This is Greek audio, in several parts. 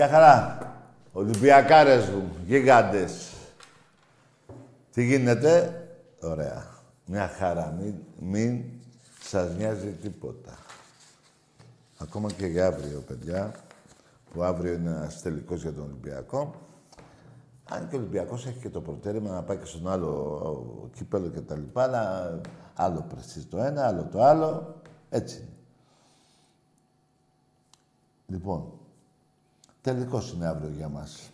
Γεια χαρά. Ολυμπιακάρες μου, γίγαντες. Τι γίνεται; Ωραία. Μια χαρά. Μην, μην σας νοιάζει τίποτα. Ακόμα και για αύριο, παιδιά, που αύριο είναι ένας τελικός για τον Ολυμπιακό. Αν και ο Ολυμπιακός έχει και το προτέρημα να πάει και στον άλλο κύπελο και τα λοιπά, αλλά άλλο πρεστή το ένα, άλλο το άλλο. Έτσι είναι. Λοιπόν, τελικό είναι αύριο για μας.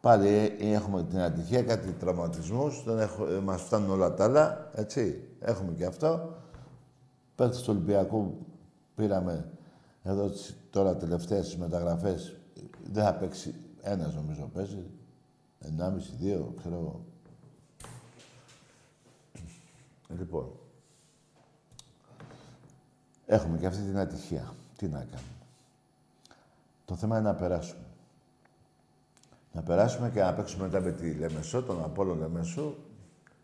Πάλι ε, έχουμε την ατυχία, κάτι τραυματισμούς, δεν έχω, ε, μας φτάνουν όλα τα άλλα, έτσι. Έχουμε και αυτό. Πέρσι του Ολυμπιακού πήραμε εδώ τώρα τελευταίες μεταγραφές. Δεν θα παίξει ένας νομίζω παίζει. Ενάμιση, δύο, ξέρω εγώ. Λοιπόν, έχουμε και αυτή την ατυχία. Τι να κάνουμε. Το θέμα είναι να περάσουμε. Να περάσουμε και να παίξουμε μετά με τη Λεμεσό, τον Απόλλων Λεμεσό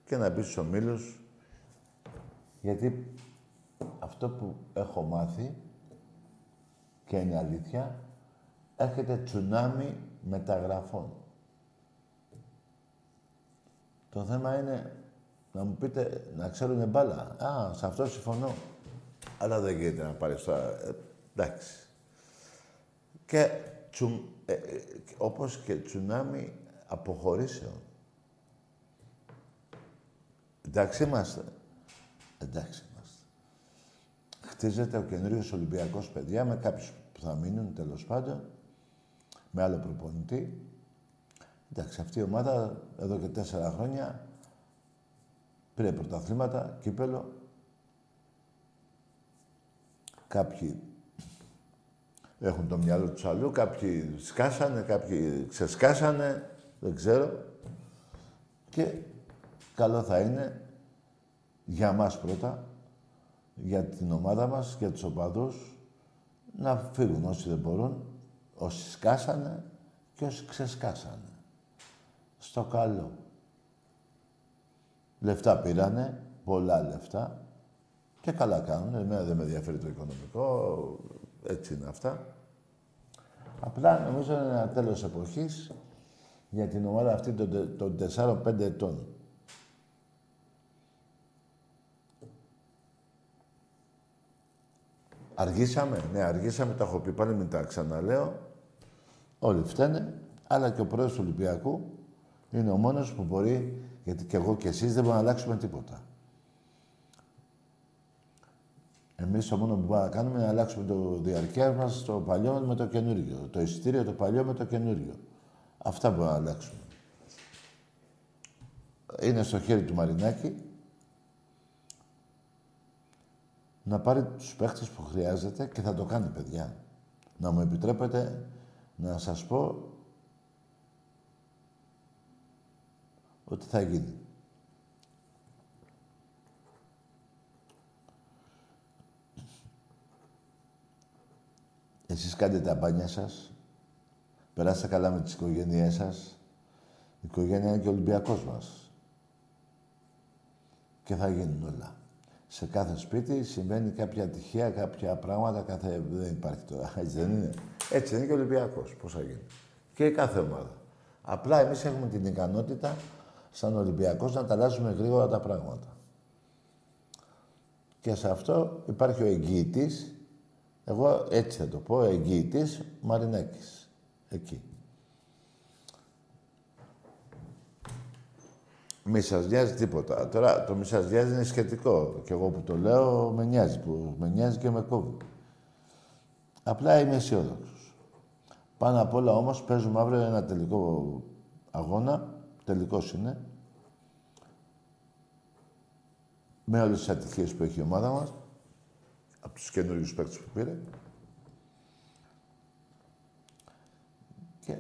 και να μπει στους ομίλους. Γιατί αυτό που έχω μάθει και είναι αλήθεια, έρχεται τσουνάμι μεταγραφών. Το θέμα είναι να μου πείτε, να ξέρουν μπάλα. Α, σε αυτό συμφωνώ. Αλλά δεν γίνεται να πάρεις τώρα. Ε, εντάξει. Και τσου, ε, ε, όπως και τσουνάμι αποχωρήσεων. Εντάξει είμαστε. Εντάξει είμαστε. Χτίζεται ο καινούριος Ολυμπιακός, παιδιά, με κάποιους που θα μείνουν τέλος πάντων, με άλλο προπονητή. Εντάξει, αυτή η ομάδα εδώ και τέσσερα χρόνια πήρε πρωταθλήματα, κύπελο. Κάποιοι έχουν το μυαλό τους αλλού, κάποιοι σκάσανε, κάποιοι ξεσκάσανε, δεν ξέρω. Και καλό θα είναι για μας πρώτα, για την ομάδα μας, για τους οπαδούς, να φύγουν όσοι δεν μπορούν, όσοι σκάσανε και όσοι ξεσκάσανε. Στο καλό. Λεφτά πήρανε, πολλά λεφτά και καλά κάνουν. Εμένα δεν με ενδιαφέρει το οικονομικό, έτσι είναι αυτά. Απλά νομίζω είναι ένα τέλος εποχής για την ομάδα αυτή των 4-5 ετών. Αργήσαμε, ναι, αργήσαμε, τα έχω πει πάλι, μην τα ξαναλέω. Όλοι φταίνε, αλλά και ο πρόεδρος του Ολυμπιακού είναι ο μόνος που μπορεί, γιατί και εγώ και εσείς δεν μπορούμε να αλλάξουμε τίποτα. Εμείς το μόνο που μπορούμε να κάνουμε είναι να αλλάξουμε το διαρκεία μας το παλιό με το καινούριο. Το εισιτήριο το παλιό με το καινούριο. Αυτά μπορούμε να αλλάξουμε. Είναι στο χέρι του Μαρινάκη να πάρει τους παίχτες που χρειάζεται και θα το κάνει, παιδιά. Να μου επιτρέπετε να σας πω ότι θα γίνει. Εσείς κάντε τα μπάνια σας. Περάστε καλά με τις οικογένειές σας. Η οικογένεια είναι και ο Ολυμπιακός μας. Και θα γίνουν όλα. Σε κάθε σπίτι συμβαίνει κάποια ατυχία, κάποια πράγματα, κάθε... δεν υπάρχει τώρα. Έτσι δεν είναι. Έτσι είναι και ο Ολυμπιακός. Πώς θα γίνει. Και η κάθε ομάδα. Απλά εμείς έχουμε την ικανότητα, σαν Ολυμπιακός, να τα αλλάζουμε γρήγορα τα πράγματα. Και σε αυτό υπάρχει ο εγγύητης, εγώ έτσι θα το πω, εγγυητής Μαρινέκης. Εκεί. Μη σας νοιάζει τίποτα. Τώρα το μη σας νοιάζει είναι σχετικό. Και εγώ που το λέω με νοιάζει. Που με νοιάζει και με κόβει. Απλά είμαι αισιόδοξος. Πάνω απ' όλα όμως παίζουμε αύριο ένα τελικό αγώνα. Τελικός είναι. Με όλες τις ατυχίες που έχει η ομάδα μας από τους καινούριους παίκτες που πήρε. Και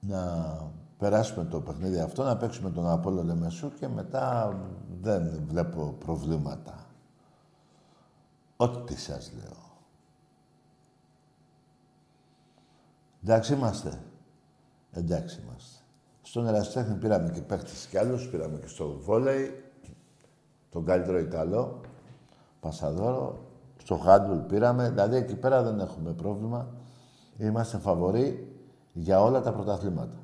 να περάσουμε το παιχνίδι αυτό, να παίξουμε τον Απόλλω Λεμεσού και μετά δεν βλέπω προβλήματα. Ό,τι σας λέω. Εντάξει είμαστε. Εντάξει είμαστε. Στον Εραστέχνη πήραμε και παίχτες κι άλλους, πήραμε και στο βόλεϊ, τον καλύτερο Ιταλό. Πασαδόρο, στο Χάντουλ πήραμε. Δηλαδή εκεί πέρα δεν έχουμε πρόβλημα. είμαστε φαβοροί για όλα τα πρωταθλήματα.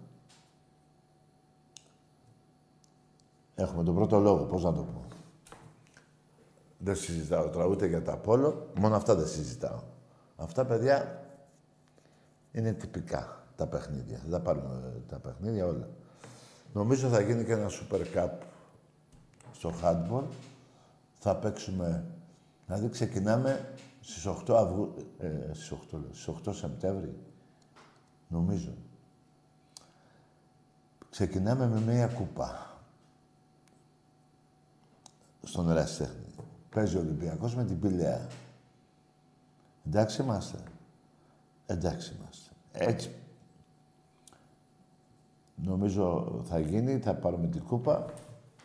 Έχουμε τον πρώτο λόγο, πώς να το πω. Δεν συζητάω τώρα ούτε για τα πόλο, μόνο αυτά δεν συζητάω. Αυτά, παιδιά, είναι τυπικά τα παιχνίδια. Δεν θα πάρουμε τα παιχνίδια όλα. Νομίζω θα γίνει και ένα Super Cup στο handball. Θα παίξουμε... Δηλαδή ξεκινάμε στις 8, Αυγού... ε, στις 8, στις 8 Σεπτέμβρη. Νομίζω. Ξεκινάμε με μία κούπα. Στον Εραστέχνη. Παίζει ο Ολυμπιακός με την Πηλαία. Εντάξει είμαστε. Εντάξει είμαστε. Έτσι. Νομίζω θα γίνει, θα πάρουμε την κούπα.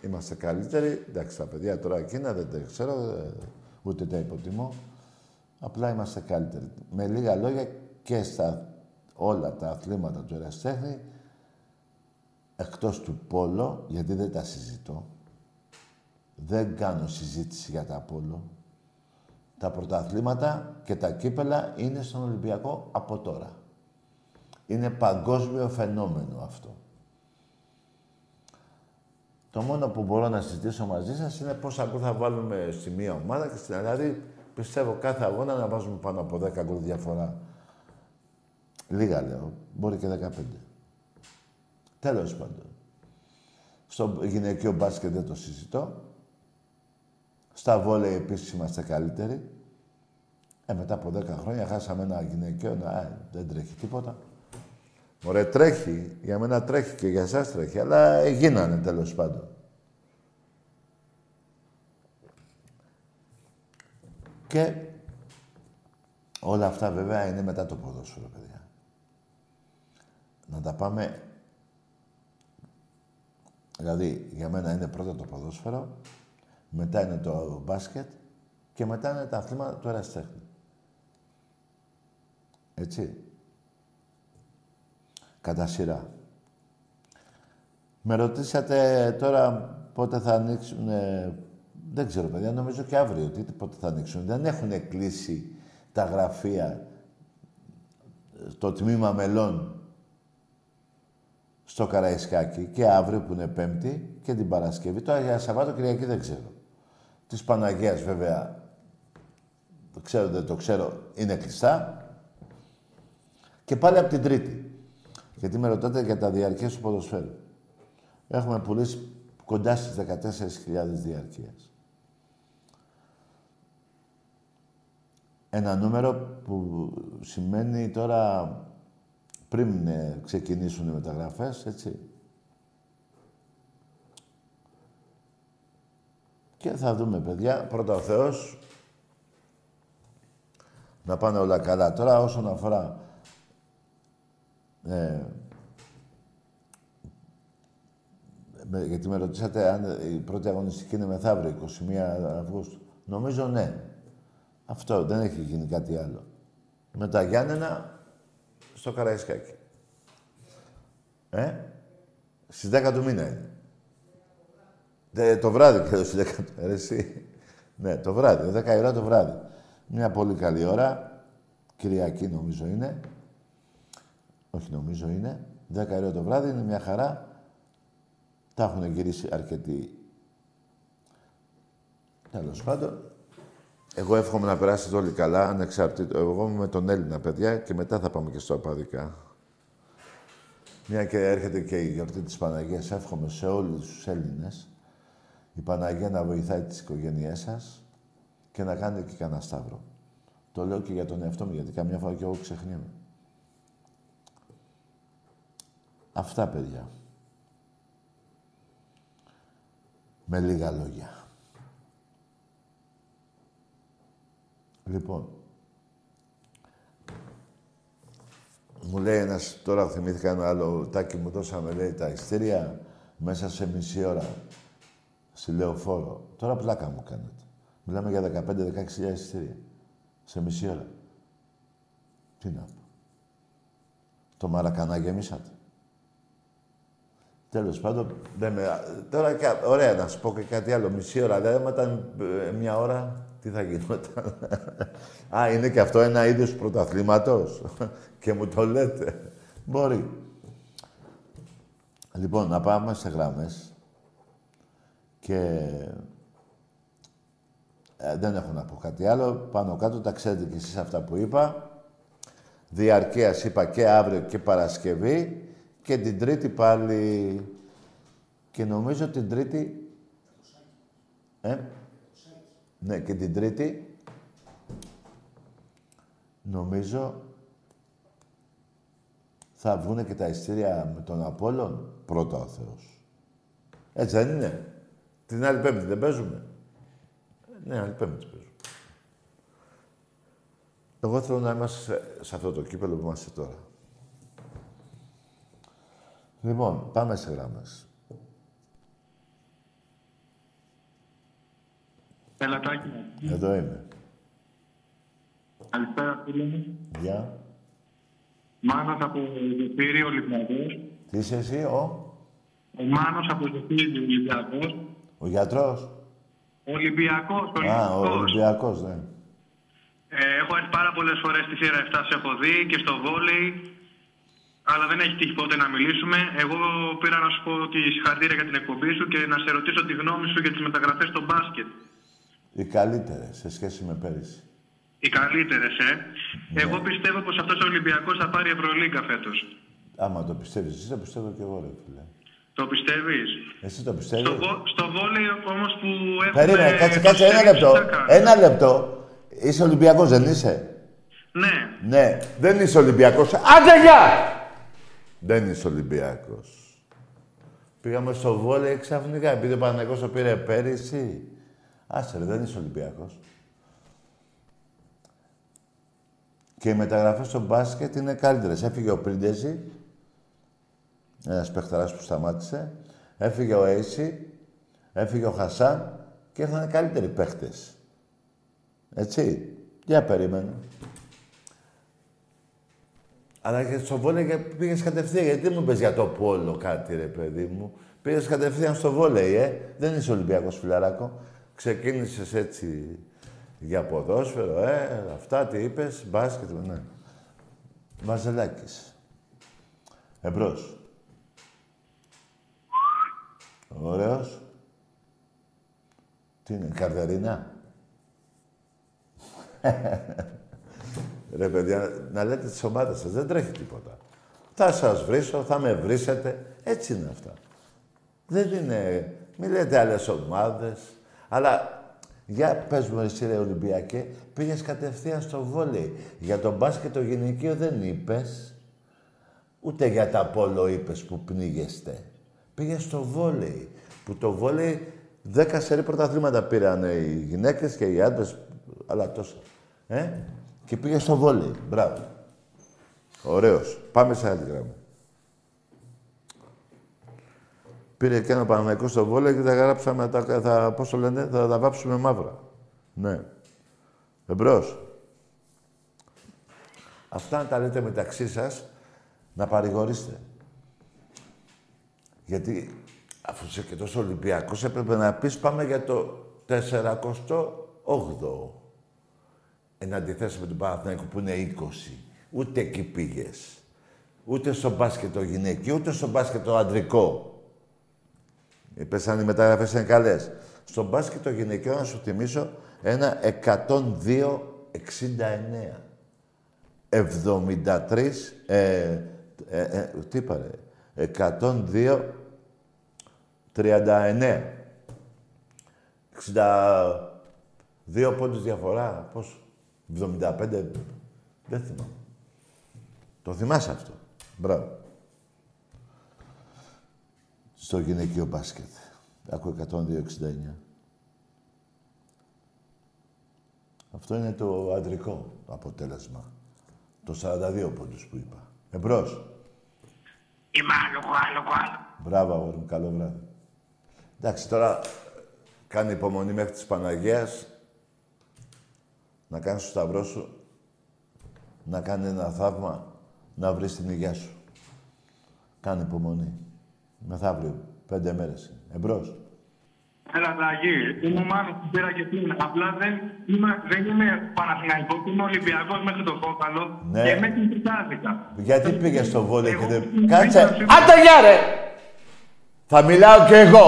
Είμαστε καλύτεροι. Εντάξει, τα παιδιά τώρα εκείνα δεν τα ξέρω, ούτε τα υποτιμώ. Απλά είμαστε καλύτεροι. Με λίγα λόγια και στα όλα τα αθλήματα του εραστέχνη, εκτός του πόλο, γιατί δεν τα συζητώ, δεν κάνω συζήτηση για τα πόλο. Τα πρωταθλήματα και τα κύπελα είναι στον Ολυμπιακό από τώρα. Είναι παγκόσμιο φαινόμενο αυτό. Το μόνο που μπορώ να συζητήσω μαζί σας είναι πόσα γκολ θα βάλουμε στη μία ομάδα και στην Δηλαδή, πιστεύω κάθε αγώνα να βάζουμε πάνω από 10 γκολ διαφορά. Λίγα λέω. Μπορεί και 15. Τέλος πάντων. Στο γυναικείο μπάσκετ δεν το συζητώ. Στα βόλεϊ επίσης είμαστε καλύτεροι. Ε, μετά από 10 χρόνια χάσαμε ένα γυναικείο, να, δεν τρέχει τίποτα. Ωραία, τρέχει. Για μένα τρέχει και για εσάς τρέχει, αλλά γίνανε τέλος πάντων. Και όλα αυτά βέβαια είναι μετά το ποδόσφαιρο, παιδιά. Να τα πάμε... Δηλαδή, για μένα είναι πρώτα το ποδόσφαιρο, μετά είναι το μπάσκετ και μετά είναι τα αθλήματα του εραστέχνη. Έτσι. Κατά σειρά. Με ρωτήσατε τώρα πότε θα ανοίξουν... δεν ξέρω, παιδιά, νομίζω και αύριο. Τι, πότε θα ανοίξουν. Δεν έχουν κλείσει τα γραφεία, το τμήμα μελών στο Καραϊσκάκι και αύριο που είναι Πέμπτη και την Παρασκευή. Τώρα για Σαββάτο Κυριακή δεν ξέρω. Της Παναγίας βέβαια, το ξέρω δεν το ξέρω, είναι κλειστά. Και πάλι από την Τρίτη. Γιατί με ρωτάτε για τα διαρκεία του ποδοσφαίρου. Έχουμε πουλήσει κοντά στις 14.000 διαρκείας. Ένα νούμερο που σημαίνει τώρα πριν ε, ξεκινήσουν οι μεταγραφές, έτσι. Και θα δούμε, παιδιά. Πρώτα ο Θεός. Να πάνε όλα καλά. Τώρα, όσον αφορά... Ε, γιατί με ρωτήσατε αν η πρώτη αγωνιστική είναι μεθαύριο, 21 Αυγούστου. Νομίζω ναι. Αυτό, δεν έχει γίνει κάτι άλλο. Με τα Γιάννενα στο Καραϊσκάκι. Ε, στις 10 του μήνα είναι. Δε, το βράδυ και εδώ 10 εσύ. Ναι, το βράδυ, 10 η ώρα το βράδυ. Μια πολύ καλή ώρα. Κυριακή νομίζω είναι. Όχι νομίζω είναι. 10 η ώρα το βράδυ είναι μια χαρά. Τα έχουν γυρίσει αρκετοί. Τέλος πάντων, εγώ εύχομαι να περάσετε όλοι καλά, ανεξαρτήτω. Εγώ είμαι με τον Έλληνα, παιδιά, και μετά θα πάμε και στο Απαδικά. Μια και έρχεται και η γιορτή της Παναγίας, εύχομαι σε όλους τους Έλληνες η Παναγία να βοηθάει τις οικογένειές σας και να κάνετε και κανένα σταύρο. Το λέω και για τον εαυτό μου, γιατί καμιά φορά και εγώ ξεχνιέμαι. Αυτά, παιδιά. Με λίγα λόγια. Λοιπόν, μου λέει ένας, τώρα θυμήθηκα ένα άλλο τάκι μου δώσαμε, λέει, τα ειστήρια μέσα σε μισή ώρα στη Λεωφόρο. Τώρα πλάκα μου κάνετε. Μιλάμε για 15-16 ειστήρια. Σε μισή ώρα. Τι να πω. Το Μαρακανά γεμίσατε. Τέλος πάντων, δεν με... Τώρα, ωραία, να σου πω και κάτι άλλο. Μισή ώρα, δεν ήταν ε, μια ώρα τι θα γινόταν; Α, είναι και αυτό ένα είδος πρωταθλήματος; και μου το λέτε. Μπορεί. Λοιπόν, να πάμε σε γράμμες. Και ε, δεν έχω να πω κάτι άλλο. Πάνω κάτω τα ξέρετε κι εσείς αυτά που είπα. Διαρκείας είπα και αύριο και Παρασκευή. Και την Τρίτη πάλι... Και νομίζω την Τρίτη... Ε; Ναι, και την Τρίτη... Νομίζω θα βγουν και τα ειστήρια με τον Απόλλων πρώτα ο Θεός. Έτσι δεν είναι. Την άλλη πέμπτη δεν παίζουμε. Ναι, άλλη πέμπτη παίζουμε. Εγώ θέλω να είμαστε σε, αυτό το κύπελο που είμαστε τώρα. Λοιπόν, πάμε σε γράμμες. Πελατάκι. Εδώ είμαι. Καλησπέρα, φίλε μου. Γεια. Μάνος από Ζεφύρι, Ολυμπιακός. Τι είσαι εσύ, ο, Ο Μάνος από Ζεφύρι, Ολυμπιακός. ο γιατρός; Ολυμπιακός, Α, ο Ολυμπιακός. Ολυμπιακός, ναι. Ε, έχω έρθει πάρα πολλές φορές στη σειρά 7, σε έχω δει και στο βόλεϊ. Αλλά δεν έχει τύχει ποτέ να μιλήσουμε. Εγώ πήρα να σου πω ότι συγχαρητήρια για την εκπομπή σου και να σε ρωτήσω τη γνώμη σου για τις μεταγραφές στο μπάσκετ. Οι καλύτερες σε σχέση με πέρυσι. Οι καλύτερες, ε. Εγώ πιστεύω πως αυτός ο Ολυμπιακός θα πάρει Ευρωλίγκα φέτος. Άμα το πιστεύεις εσύ, το πιστεύω και εγώ, ρε φίλε. Το πιστεύεις; Εσύ το πιστεύεις; Στο, βο- στο βόλεϊ όμως που έχουμε... Περίμενε, κάτσε, κάτσε, ένα προσέγγιση λεπτό. τι θα κάνουμε. Ένα λεπτό. Είσαι Ολυμπιακός, δεν είσαι; Ναι. Ναι, δεν είσαι Ολυμπιακός. Άντε, γεια! Δεν είσαι Ολυμπιακός. Πήγαμε στο βόλεϊ ξαφνικά, επειδή ο Παναγικός το πήρε πέρυσι. Άσε ρε, δεν είσαι Ολυμπιακός. Και οι μεταγραφές στο μπάσκετ είναι καλύτερες. Έφυγε ο Πρίντεζη, ένας παιχταράς που σταμάτησε. Έφυγε ο Έισι, έφυγε ο Χασάν και ήρθαν καλύτεροι παίχτες. Έτσι. Για περίμενε. Αλλά και στο βόλεϊ και πήγες κατευθείαν. Γιατί δεν μου πες για το πόλο κάτι, ρε παιδί μου. Πήγες κατευθείαν στο βόλεϊ, ε. Δεν είσαι Ολυμπιακός φιλαράκο. Ξεκίνησες έτσι για ποδόσφαιρο, ε. Αυτά τι είπες, μπάσκετ, ναι. Βαζελάκης. Εμπρός. Ωραίος. Τι είναι, Καρδερίνα; Ρε παιδιά, να λέτε τις ομάδες σας, δεν τρέχει τίποτα. Θα σας βρίσω, θα με βρίσετε. Έτσι είναι αυτά. Δεν είναι... Μην λέτε άλλες ομάδες. Αλλά για πες μου εσύ ρε Ολυμπιακέ, πήγες κατευθείαν στο βόλεϊ. Για τον μπάσκετ το γυναικείο δεν είπες. Ούτε για τα πόλο είπες που πνίγεστε. Πήγες στο βόλεϊ. Που το βόλεϊ δέκα σερή πρωταθλήματα πήραν οι γυναίκες και οι άντρες, αλλά τόσα. Ε; Και πήγε στο βόλεϊ. Μπράβο. Ωραίος. Πάμε σε άλλη γραμμή. Πήρε και ένα Παναμαϊκό στο βόλεϊ και τα γράψαμε, τα, θα, πώς το λένε, θα τα βάψουμε μαύρα. Ναι. Εμπρός. Αυτά να τα λέτε μεταξύ σας, να παρηγορήσετε. Γιατί αφού είσαι και τόσο Ολυμπιακός έπρεπε να πεις πάμε για το 48ο. Εν αντιθέσει με τον Παναθηναϊκό που είναι 20. Ούτε εκεί πήγες. Ούτε στο μπάσκετ το γυναικείο, ούτε στο μπάσκετ το αντρικό. Είπες αν οι μεταγραφές είναι καλές. Στο μπάσκετ το γυναικείο, να σου θυμίσω, ένα 102-69. 73, ε, ε, ε, τι είπα ρε, 102 39. 62 πόντους διαφορά. Πώς. 75. Δεν θυμάμαι. Το θυμάσαι αυτό. Μπράβο. Στο γυναικείο μπάσκετ. Άκου 102-69. Αυτό είναι το αντρικό αποτέλεσμα. Το 42 πόντους που είπα. Εμπρός. Είμαι άλλο, άλλο, άλλο. Μπράβο, αγόρι μου. Καλό βράδυ. Εντάξει, τώρα κάνει υπομονή μέχρι της Παναγίας να κάνεις το σταυρό σου, να κάνει ένα θαύμα, να βρεις την υγεία σου. Κάνε υπομονή. Μεθαύριο, πέντε μέρες. Εμπρός. Έλα, Ταγί. Είμαι ο Μάνος που πήρα και πριν. Απλά δεν είμαι, δεν είμαι Παναθηναϊκός, είμαι Ολυμπιακός μέχρι το κόκαλο Ναι. και με την Πιτάδικα. Γιατί πήγες στο βόλεϊ και Εγώ δεν... είμαι Κάτσε! πίσω- Άντε γεια ρε! Θα μιλάω κι εγώ!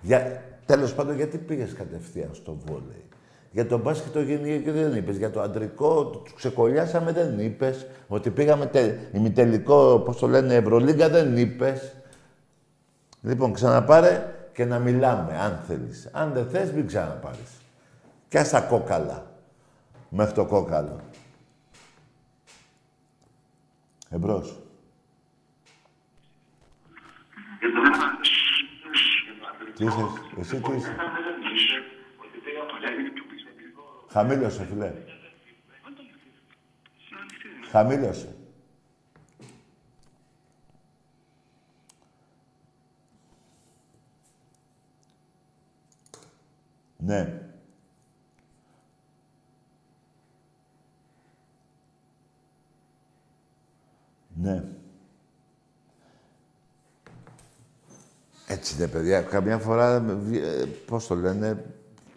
Για... Τέλος πάντων, γιατί πήγες κατευθείαν στο βόλεϊ; Για τον μπάσκετ το γυναικείο και δεν είπες. Για το αντρικό του ξεκολλιάσαμε δεν είπες. Ότι πήγαμε τε... ημιτελικό, πώς το λένε, Ευρωλίγκα δεν είπες. Λοιπόν, ξαναπάρε και να μιλάμε, αν θέλεις. Αν δεν θες, μην ξαναπάρεις. Κι ας τα κόκαλα. Μέχρι το κόκαλο. Εμπρός. Τι είσαι, εσύ τι είσαι. Χαμήλωσε, φιλέ. Χαμήλωσε. Ναι. Ναι. Έτσι είναι, παιδιά. Καμιά φορά, ε, πώς το λένε,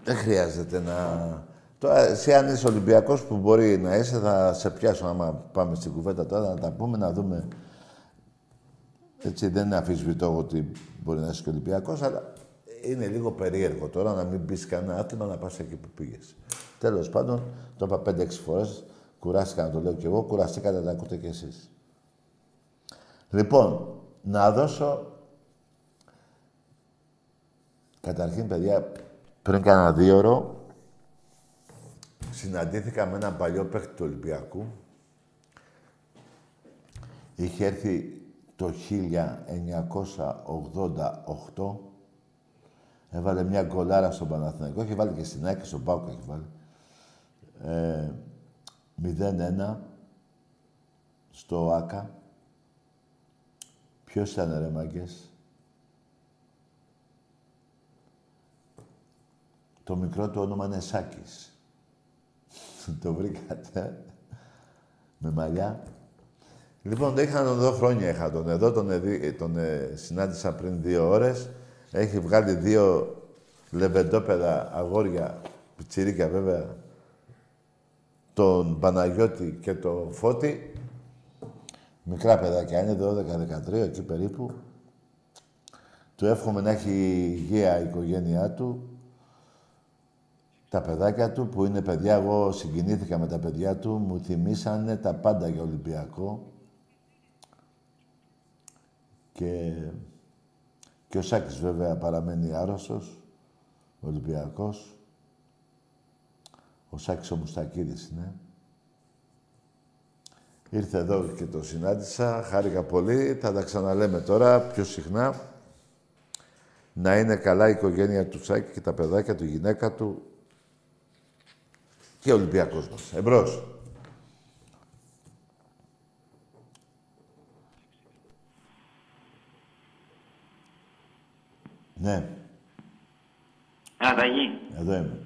δεν χρειάζεται να... Τώρα, εσύ αν είσαι Ολυμπιακός που μπορεί να είσαι, θα σε πιάσω άμα πάμε στην κουβέντα τώρα, να τα πούμε, να δούμε. Έτσι, δεν είναι αφισβητώ ότι μπορεί να είσαι και Ολυμπιακός, αλλά είναι λίγο περίεργο τώρα να μην πεις κανένα άθλημα να πας εκεί που πήγες. Τέλος πάντων, το είπα 5-6 φορές, κουράστηκα να το λέω κι εγώ, κουραστήκατε να τα ακούτε κι εσείς. Λοιπόν, να δώσω Καταρχήν, παιδιά, πριν κάνα δύο ώρο, συναντήθηκα με έναν παλιό παίχτη του Ολυμπιακού. Είχε έρθει το 1988. Έβαλε μια γκολάρα στον Παναθηναϊκό. Έχει βάλει και στην ΑΕΚ και στον Πάουκ έχει βάλει. Ε, 0-1 στο ΆΚΑ. Ποιος ήταν ρε μάγκες; Το μικρό του όνομα είναι Σάκης. το βρήκατε. Με μαλλιά. Λοιπόν, είχα να τον δω χρόνια. Είχα τον εδώ, τον, εδι- τον ε, συνάντησα πριν δύο ώρες. Έχει βγάλει δύο λεβεντόπεδα αγόρια, πιτσιρίκια βέβαια, τον Παναγιώτη και τον Φώτη. Μικρά παιδάκια είναι, 12-13, εκεί περίπου. Του εύχομαι να έχει υγεία η οικογένειά του τα παιδάκια του που είναι παιδιά, εγώ συγκινήθηκα με τα παιδιά του, μου θυμήσανε τα πάντα για Ολυμπιακό. Και, και ο Σάκης βέβαια παραμένει άρρωστος, Ολυμπιακός. Ο Σάκης ο Μουστακίδης είναι. Ήρθε εδώ και το συνάντησα, χάρηκα πολύ. Θα τα ξαναλέμε τώρα πιο συχνά. Να είναι καλά η οικογένεια του Σάκη και τα παιδάκια του, η γυναίκα του, και ο Ολυμπιακός μας. Εμπρός. Ναι, Αταγή. εδώ είμαι.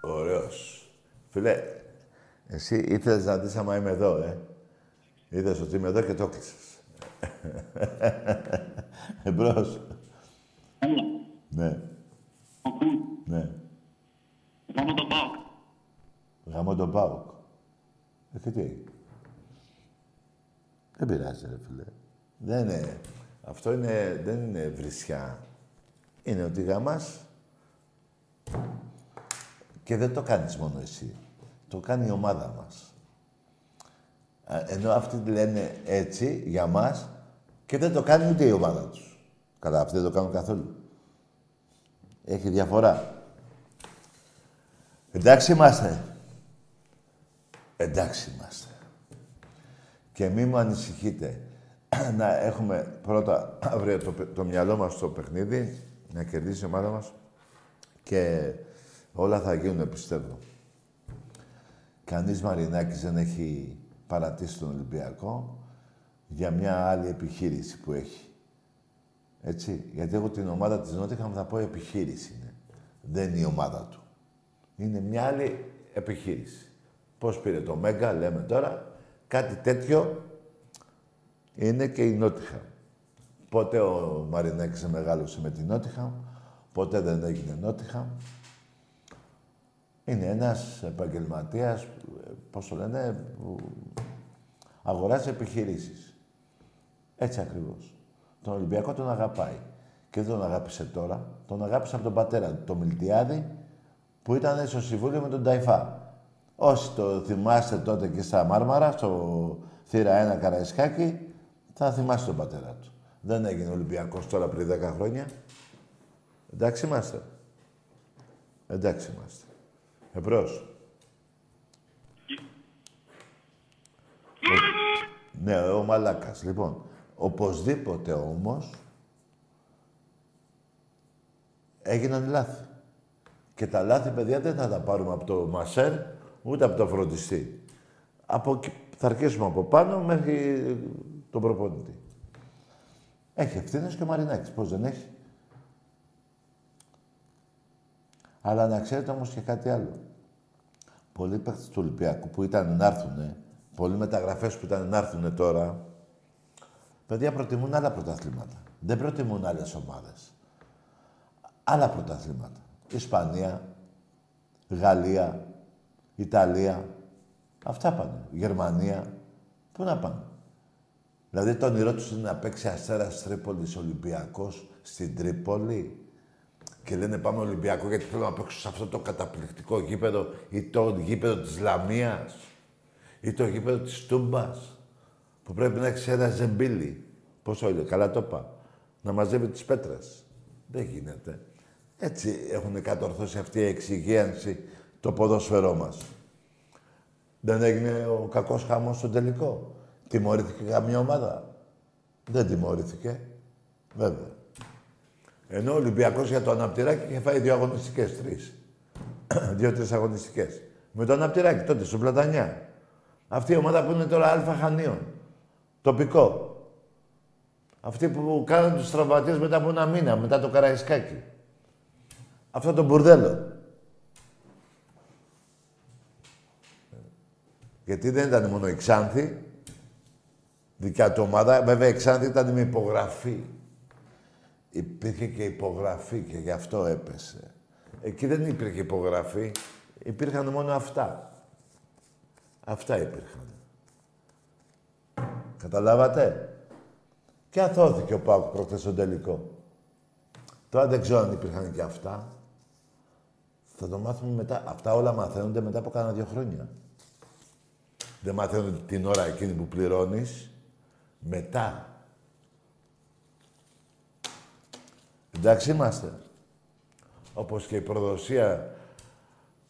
Ωραίος. Φίλε, εσύ ήθελες να δεις άμα είμαι εδώ, ε. Είδες ότι είμαι εδώ και το κλείσες. Εμπρός. Ναι, ναι. Γάμο τον Πάοκ. Γαμώ τον Πάοκ. Ε, και τι έγινε. Δεν πειράζει, ρε φίλε. Δεν είναι... Αυτό είναι, δεν είναι βρισιά. Είναι ότι γαμάς και δεν το κάνεις μόνο εσύ. Το κάνει η ομάδα μας. Α, Ενώ αυτοί λένε έτσι για μας και δεν το κάνει ούτε η ομάδα τους. Καλά, αυτοί δεν το κάνουν καθόλου. Έχει διαφορά. Εντάξει είμαστε. Εντάξει είμαστε. Και μη μου ανησυχείτε. να έχουμε πρώτα αύριο το, παι- το μυαλό μας στο παιχνίδι, να κερδίσει η ομάδα μας και όλα θα γίνουν, πιστεύω. Κανείς Μαρινάκης δεν έχει παρατήσει τον Ολυμπιακό για μια άλλη επιχείρηση που έχει. Έτσι. Γιατί εγώ την ομάδα της Νότιχαμ θα πω επιχείρηση είναι. Δεν είναι η ομάδα του. Είναι μια άλλη επιχείρηση. Πώς πήρε το Μέγκα, λέμε τώρα, κάτι τέτοιο είναι και η Νότιχα. Ποτέ ο Μαρινέκης μεγάλωσε με την Νότιχα, ποτέ δεν έγινε Νότιχα. Είναι ένας επαγγελματίας, πώς το λένε, που αγοράζει επιχειρήσεις. Έτσι ακριβώς. Τον Ολυμπιακό τον αγαπάει. Και δεν τον αγάπησε τώρα. Τον αγάπησε από τον πατέρα του, τον Μιλτιάδη, που ήταν στο συμβούλιο με τον Ταϊφά. Όσοι το θυμάστε τότε και στα Μάρμαρα, στο θύρα 1 Καραϊσκάκη, θα θυμάστε τον πατέρα του. Δεν έγινε Ολυμπιακός τώρα πριν 10 χρόνια. Εντάξει είμαστε. Εντάξει είμαστε. Εμπρός. Ναι, ο Μαλάκας. Λοιπόν, οπωσδήποτε όμως έγιναν λάθη. Και τα λάθη, παιδιά, δεν θα τα πάρουμε από το μασέρ, ούτε από το φροντιστή. Από, θα αρχίσουμε από πάνω μέχρι τον προπονητή. Έχει ευθύνες και ο Μαρινάκης. Πώς δεν έχει. Αλλά να ξέρετε όμως και κάτι άλλο. Πολλοί παίχτες του Ολυμπιακού που ήταν να έρθουνε, πολλοί μεταγραφές που ήταν να έρθουνε τώρα, παιδιά προτιμούν άλλα πρωταθλήματα. Δεν προτιμούν άλλες ομάδες. Άλλα πρωταθλήματα. Ισπανία, Γαλλία, Ιταλία. Αυτά πάνε. Γερμανία. Πού να πάνε. Δηλαδή το όνειρό τους είναι να παίξει αστέρας Τρίπολης Ολυμπιακός στην Τρίπολη. Και λένε πάμε Ολυμπιακό γιατί θέλω να παίξω σε αυτό το καταπληκτικό γήπεδο ή το γήπεδο της Λαμίας ή το γήπεδο της Τούμπας. Που πρέπει να έχει ένα ζεμπίλι. Πόσο είναι, καλά το είπα. Να μαζεύει τις πέτρες. Δεν γίνεται. Έτσι έχουν κατορθώσει αυτή η εξυγίανση το ποδόσφαιρό μας. Δεν έγινε ο κακός χαμός στο τελικό. Τιμωρήθηκε καμία ομάδα. Δεν τιμωρήθηκε. Βέβαια. Ενώ ο Ολυμπιακός για το αναπτυράκι είχε φάει δύο αγωνιστικές, τρεις. Δύο-τρεις αγωνιστικές. Με το αναπτυράκι τότε, στο Πλατανιά. Αυτή η ομάδα που είναι τώρα αλφα χανίων. Τοπικό. Αυτοί που κάνουν τους τραυματίες μετά από ένα μήνα, μετά το Καραϊσκάκι. Αυτό το μπουρδέλο. Γιατί δεν ήταν μόνο η Ξάνθη, δικιά του ομάδα. Βέβαια, η Ξάνθη ήταν με υπογραφή. Υπήρχε και υπογραφή και γι' αυτό έπεσε. Εκεί δεν υπήρχε υπογραφή. Υπήρχαν μόνο αυτά. Αυτά υπήρχαν. Καταλάβατε; Και αθώθηκε ο Πάουκ προχθές στο τελικό. Τώρα δεν ξέρω αν υπήρχαν και αυτά. Θα το μάθουμε μετά. Αυτά όλα μαθαίνονται μετά από κάνα δύο χρόνια. Δεν μαθαίνονται την ώρα εκείνη που πληρώνεις. Μετά. Εντάξει είμαστε. Όπως και η προδοσία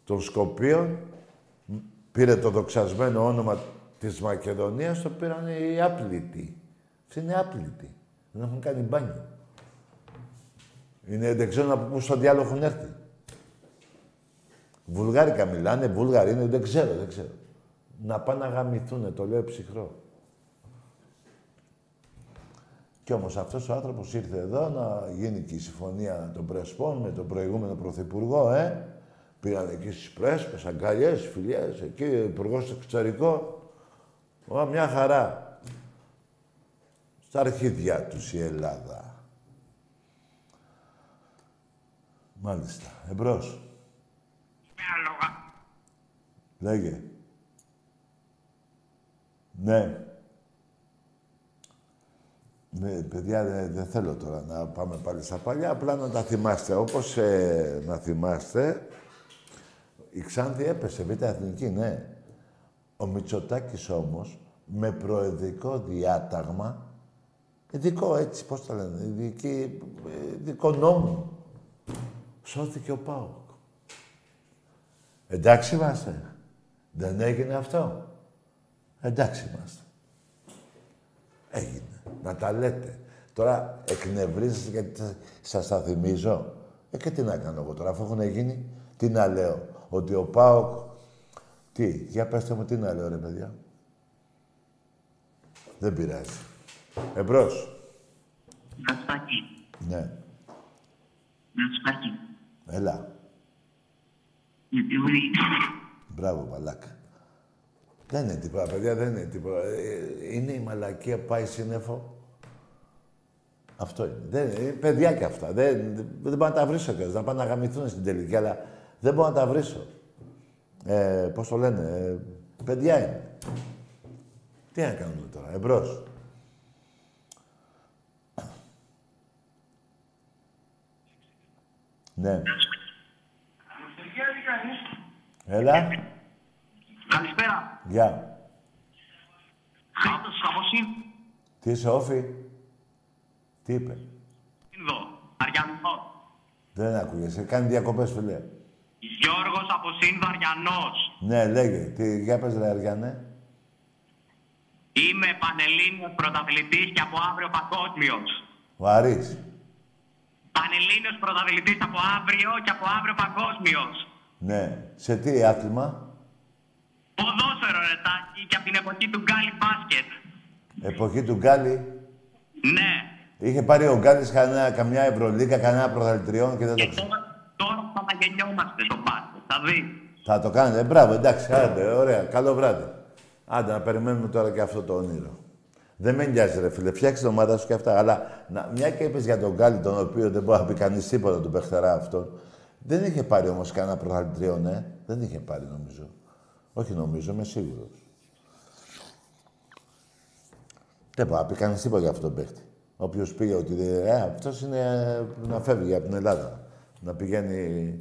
των Σκοπίων πήρε το δοξασμένο όνομα της Μακεδονίας, το πήραν οι άπλητοι. Αυτοί είναι άπλητοι. Δεν έχουν κάνει μπάνιο. Είναι, δεν ξέρω από πού στο διάλογο έχουν έρθει. Βουλγάρικα μιλάνε, Βούλγαροι είναι, δεν ξέρω, δεν ξέρω. Να πάνε να γαμηθούνε, το λέω ψυχρό. Κι όμως αυτός ο άνθρωπος ήρθε εδώ να γίνει και η συμφωνία των Πρεσπών με τον προηγούμενο Πρωθυπουργό, ε. Πήγαν εκεί στις Πρέσπες, αγκαλιές, φιλιές, εκεί ο Υπουργός Εξωτερικό. Ω, μια χαρά. Στα αρχίδια τους η Ελλάδα. Μάλιστα. Εμπρός. Λέγε. Ναι. Ναι, παιδιά, δεν θέλω τώρα να πάμε πάλι στα παλιά, απλά να τα θυμάστε. Όπως ε, να θυμάστε, η Ξάνθη έπεσε, β' εθνική, ναι. Ο Μητσοτάκης όμως, με προεδρικό διάταγμα, ειδικό έτσι, πώς τα λένε, ειδική, ειδικό νόμο, σώθηκε ο ΠΑΟΚ. Εντάξει είμαστε. Δεν έγινε αυτό. Εντάξει είμαστε. Έγινε. Να τα λέτε. Τώρα εκνευρίζεστε γιατί σας τα θυμίζω. Ε, και τι να κάνω εγώ τώρα, αφού έχουν γίνει, τι να λέω. Ότι ο ΠΑΟΚ... Τι, για πέστε μου τι να λέω ρε παιδιά. Δεν πειράζει. Εμπρός. Νασπάκι. Ναι. Νασπάκι. Έλα. Γιατί Μπράβο, μαλάκα. Δεν είναι τίποτα, παιδιά, δεν είναι τίποτα. Ε, Είναι η μαλακία που πάει σύννεφο. Αυτό είναι. Δεν, είναι παιδιά και αυτά. Δεν, δεν, δεν μπορώ να τα βρίσω κιόλας. Να πάνε να γαμηθούν στην τελική, αλλά δεν μπορώ να τα βρίσω. Ε, πώς το λένε, ε, παιδιά είναι. Τι να κάνουμε τώρα, εμπρός. Ναι. Έλα. Καλησπέρα. Γεια. Χρήστος Χαμοσύν. Τι είσαι, Όφη; Τι είπε; Ινδο. Αριανός. Δεν άκουγεσαι. Κάνει διακοπές, φίλε. Γιώργος από Σύνδο Αριανός. Ναι, λέγε. Τι, για πες, ρε, Αριανέ. Είμαι πανελλήνιος πρωταθλητής και από αύριο παγκόσμιος. Ο Αρής. Πανελλήνιος πρωταθλητής από αύριο και από αύριο παγκόσμιος. Ναι. Σε τι άθλημα; Ποδόσφαιρο ρετάκι και από την εποχή του Γκάλι μπάσκετ. Εποχή του Γκάλι; Ναι. Είχε πάρει ο Γκάλης κανένα, καμιά Ευρωλίκα, κανένα πρωταθλητριών και δεν το Και ξέρω. τώρα, τώρα θα τα γεννιόμαστε στο μπάσκετ. Θα δεις. Θα το κάνετε. Ε, μπράβο, εντάξει, άντε, ωραία. Καλό βράδυ. Άντε, να περιμένουμε τώρα και αυτό το όνειρο. Δεν με νοιάζει, ρε φίλε. Φτιάξε την ομάδα σου και αυτά. Αλλά να, μια και είπες για τον Γκάλι, τον οποίο δεν μπορεί να πει κανείς τίποτα του παιχτερά αυτόν. Δεν είχε πάρει όμως κανένα πρωταθλητριών, ε. Δεν είχε πάρει, νομίζω. Όχι, νομίζω, είμαι σίγουρος. Δεν μπορεί να πει κανείς τίποτα για αυτόν τον παίχτη. Όποιο πήγε ότι ε, αυτός είναι ε, να φεύγει από την Ελλάδα. Να πηγαίνει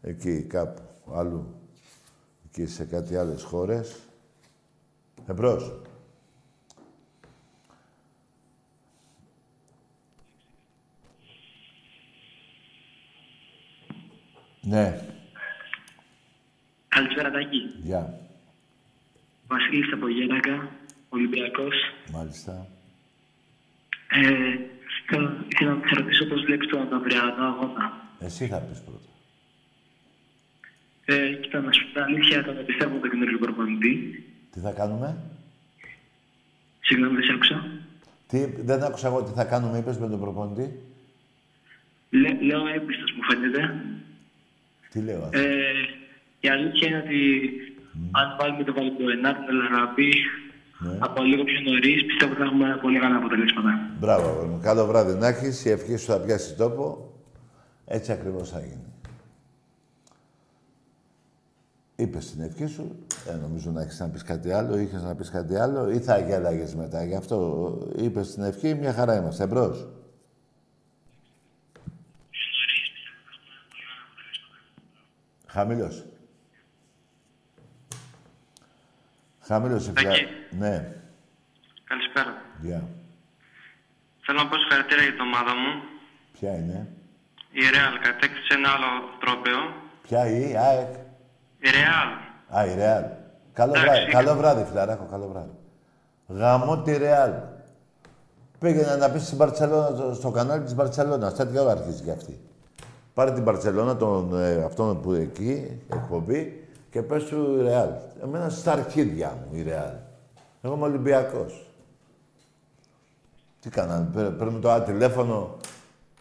εκεί κάπου αλλού. Εκεί σε κάτι άλλες χώρες. Εμπρός. Ναι, Καλησπέρα Τάκη. γεια. Βασίλης από Γένακα, Ολυμπιακός. Μάλιστα. Ε, θέλω- ήθελα να σε ρωτήσω πώς βλέπεις τον αυριανό αγώνα. Εσύ θα πεις πρώτα. Ε, κοίτα, να σου πω την αλήθεια, τον πιστεύω τον καινούργιο προπονητή. Τι θα κάνουμε; Συγγνώμη, δεν σε άκουσα. Τι, δεν άκουσα εγώ τι θα κάνουμε, είπες με τον προπονητή. Λέ, λέω έμπιστος μου φαίνεται. Τι λέω αυτό. Ε, η αλήθεια είναι ότι αν βάλουμε το Βαλκοενά, τον Ελαραμπή, Ναι. από λίγο πιο νωρίς, πιστεύω ότι θα έχουμε πολύ καλά αποτελέσματα. Μπράβο, αγόρι μου. Καλό βράδυ να έχεις. Η ευχή σου θα πιάσεις τόπο. Έτσι ακριβώς θα γίνει. Είπες την ευχή σου. Δεν νομίζω να έχεις να πεις κάτι άλλο. Είχες να πεις κάτι άλλο ή θα γέλαγες μετά. Γι' αυτό είπες την ευχή. Μια χαρά είμαστε. Εμπρός. Χαμηλός. Χαμηλός η φλιά. Τάκη. Ναι. Καλησπέρα. Γεια. Θέλω να πω συγχαρητήρια για την ομάδα μου. Ποια είναι; Η Real κατέκτησε ένα άλλο τρόπαιο. Ποια η ΑΕΚ; Η Real. Α, η Ρεάλ. Καλό Εντάξει. βράδυ, καλό βράδυ, φιλαράκο, καλό βράδυ. Γαμώ τη Ρεάλ. Πήγαινε να πεις στην Μπαρτσελώνα, στο- στο κανάλι της Μπαρτσελώνας. Τέτοια ώρα αρχίζει και αυτή. Πάρε την Μπαρτσελώνα, τον, ε, αυτόν που εκεί, εκπομπή, και πες του η Ρεάλ. Εμένα στα αρχίδια μου η Ρεάλ. Εγώ είμαι Ολυμπιακός. Τι κάναμε, πέ- παίρνουμε το άλλο τηλέφωνο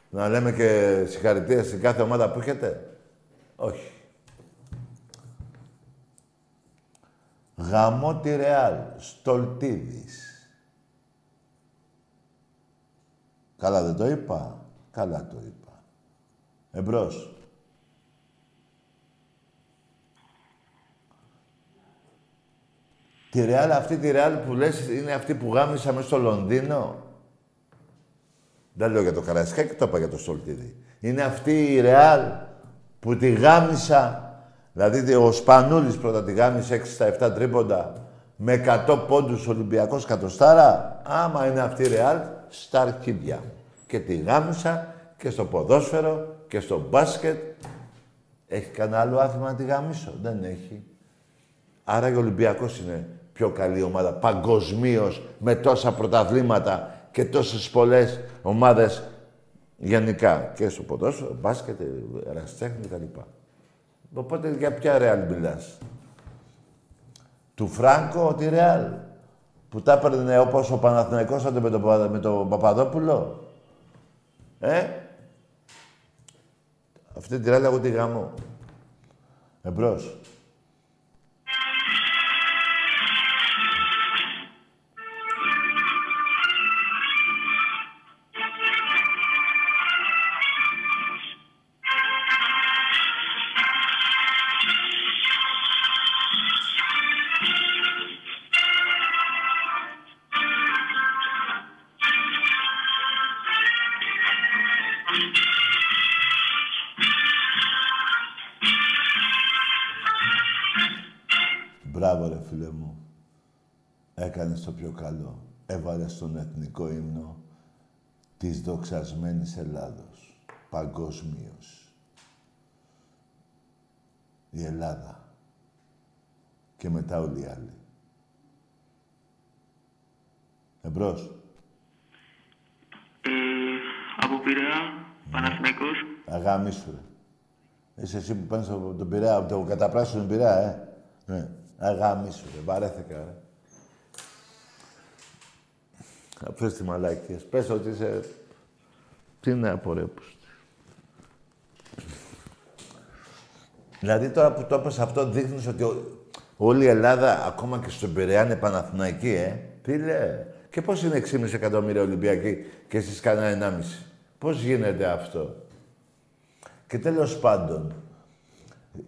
να λέμε και συγχαρητήρια στην κάθε ομάδα που έχετε; Όχι. Γαμώ τη Ρεάλ. Στολτίδης. Καλά δεν το είπα. Καλά το είπα. Εμπρός. Τη Ρεάλ, αυτή τη Ρεάλ που λες είναι αυτή που γάμισα μέσα στο Λονδίνο; Δεν λέω για το Καραϊσκάκι, το είπα για το Στολτίδη. Είναι αυτή η Ρεάλ που τη γάμισα. Δηλαδή ο Σπανούλης πρώτα τη γάμισε 6 στα 7 τρίποντα με 100 πόντους Ολυμπιακός κατοστάρα. Άμα είναι αυτή η Ρεάλ, στα αρχίδια μου. Και τη γάμισα και στο ποδόσφαιρο και στο μπάσκετ. Έχει κανένα άλλο άθλημα να τη γάμισω. Δεν έχει. Άρα και ο Ολυμπιακός είναι πιο καλή ομάδα παγκοσμίως με τόσα πρωταθλήματα και τόσες πολλές ομάδες γενικά. Και στο ποδόσφαιρο, μπάσκετ, ερασιτέχνη κτλ. Οπότε για ποια Ρεάλ μιλάς; Του Φράγκο τη Ρεάλ. Που τα έπαιρνε όπως ο Παναθηναϊκός τότε με τον, Παπα- με τον Παπαδόπουλο. Ε; Αυτή την άλλη εγώ τη γάμω. Εμπρός. Thank you. Έκανες το πιο καλό. Έβαλες στον εθνικό ύμνο της δοξασμένης Ελλάδος. Παγκόσμιος. Η Ελλάδα. Και μετά όλοι οι άλλοι. Εμπρός. Ε, από Πειραιά, Παναθηναϊκός. Αγάμισου, ρε. Είσαι εσύ που πάνε από τον Πειραιά, από το καταπράσινο Πειραιά, ε. Ναι. Αγάμισου, ρε. Βαρέθηκα, ρε. Αφού τη μαλακίες. Πες ότι είσαι... Τι είναι απορρέπους. Δηλαδή τώρα που το είπες αυτό δείχνεις ότι όλη η Ελλάδα, ακόμα και στον Πειραιά, είναι Παναθηναϊκή, ε. Τι λέει. Και πώς είναι 6,5 εκατομμύρια Ολυμπιακοί και εσείς κανένα 1,5. Πώς γίνεται αυτό. Και τέλος πάντων,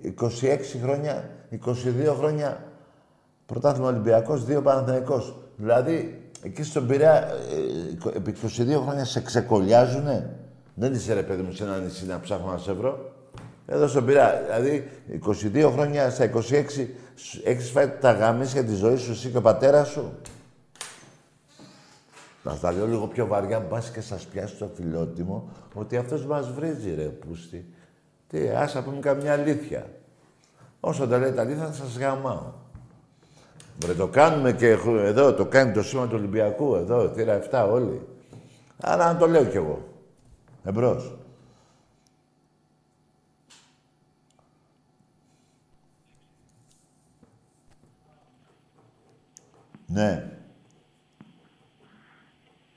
26 χρόνια, 22 χρόνια πρωτάθλημα Ολυμπιακός, 2 Παναθηναϊκός. Δηλαδή, εκεί στον Πειραιά, ε, επί 22 χρόνια σε ξεκολλιάζουνε. Δεν είσαι ρε παιδί μου σε ένα νησί να ψάχνω να σε βρω. Εδώ στον Πειραιά. Δηλαδή, 22 χρόνια στα 26 έχεις φάει τα γαμίσια της ζωής σου εσύ και ο πατέρας σου. Να τα λέω λίγο πιο βαριά, μπας και σας πιάσει το φιλότιμο, ότι αυτός μας βρίζει, ρε πούστη. Τι, άσα πούμε καμιά αλήθεια. Όσο τα λέτε αλήθεια, θα σας γαμάω. Βρε, το κάνουμε και εδώ, το κάνει το σήμα του Ολυμπιακού, εδώ, θύρα 7 όλοι. Άρα να το λέω κι εγώ. Εμπρός. Ναι.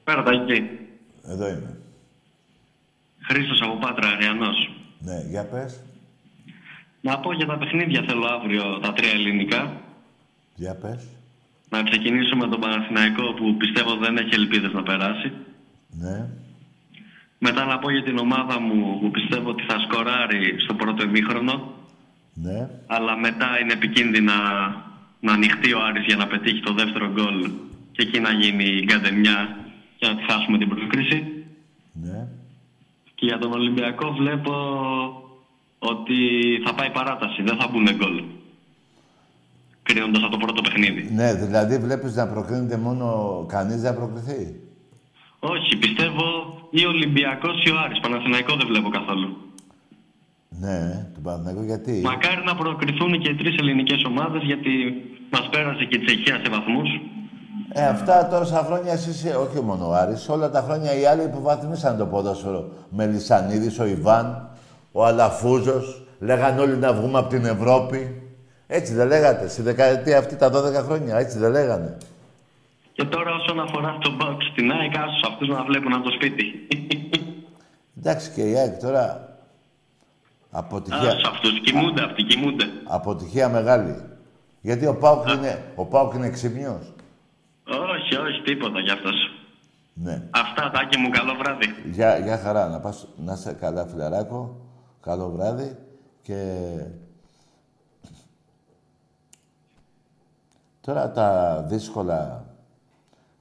Πέρα τα εκεί. Εδώ είμαι. Χρήστος από Πάτρα, Αριανός. Ναι, για πες. Να πω για τα παιχνίδια θέλω αύριο τα τρία ελληνικά. Για πες. Να ξεκινήσω με τον Παναθηναϊκό που πιστεύω δεν έχει ελπίδες να περάσει. Ναι. Μετά να πω για την ομάδα μου που πιστεύω ότι θα σκοράρει στο πρώτο ημίχρονο. Ναι. Αλλά μετά είναι επικίνδυνα να ανοιχτεί ο Άρης για να πετύχει το δεύτερο γκολ και εκεί να γίνει η γκαντεμιά και να τη χάσουμε την πρόκριση. Ναι. Και για τον Ολυμπιακό βλέπω ότι θα πάει παράταση, δεν θα μπουν γκολ. Κρίνοντας από το πρώτο παιχνίδι. Ναι, δηλαδή βλέπεις να προκρίνεται μόνο κανείς δεν προκριθεί; Όχι, πιστεύω ή ο Ολυμπιακός ή ο Άρης. Παναθηναϊκό δεν βλέπω καθόλου. Ναι, του Παναθηναϊκού γιατί; Μακάρι να προκριθούν και τρεις ελληνικές ομάδες γιατί μας πέρασε και η Τσεχία σε βαθμούς. Ε, αυτά τόσα χρόνια εσείς, όχι μόνο ο Άρης, όλα τα χρόνια οι άλλοι υποβαθμίσαν το ποδόσφαιρο. Με Λισανίδης, ο Ιβάν, ο Αλαφούζος, λέγαν όλοι να βγούμε από την Ευρώπη. Έτσι δεν λέγατε, στη δεκαετία αυτή τα 12 χρόνια, έτσι δεν λέγανε. Και τώρα όσον αφορά στο box στην ΑΕΚ, άσους αυτούς να βλέπουν από το σπίτι. Εντάξει και η ΑΕΚ τώρα αποτυχία, Άσους αυτούς, κοιμούνται αυτοί, κοιμούνται. αποτυχία μεγάλη. Γιατί ο Πάουκ είναι, ο Πάουκ είναι ξυπνιός. Όχι, όχι, τίποτα γι' αυτός. Ναι. Αυτά, Τάκη μου, καλό βράδυ. Γεια, γεια χαρά. Να, πας, να είσαι καλά, φιλαράκο. Καλό βράδυ. Και... Τώρα τα δύσκολα...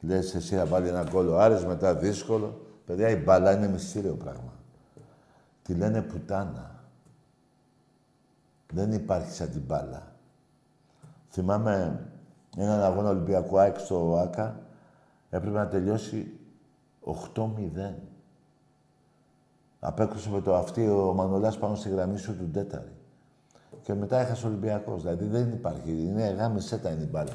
Λες εσύ να βάλει ένα γκολ ο Άρης, μετά δύσκολο. Παιδιά, η μπάλα είναι μυστήριο πράγμα. Τη λένε πουτάνα. Δεν υπάρχει σαν την μπάλα. Θυμάμαι έναν αγώνα Ολυμπιακού ΑΕΚ στο ΆΚΑ. Έπρεπε να τελειώσει 8-0. Απέκρουσε με το αυτή ο Μανολάς πάνω στη γραμμή σου του Ντέταρη. Και μετά έχασε ο Ολυμπιακός. Δηλαδή δεν υπάρχει. Είναι γάμι σέτα είναι η μπάλα.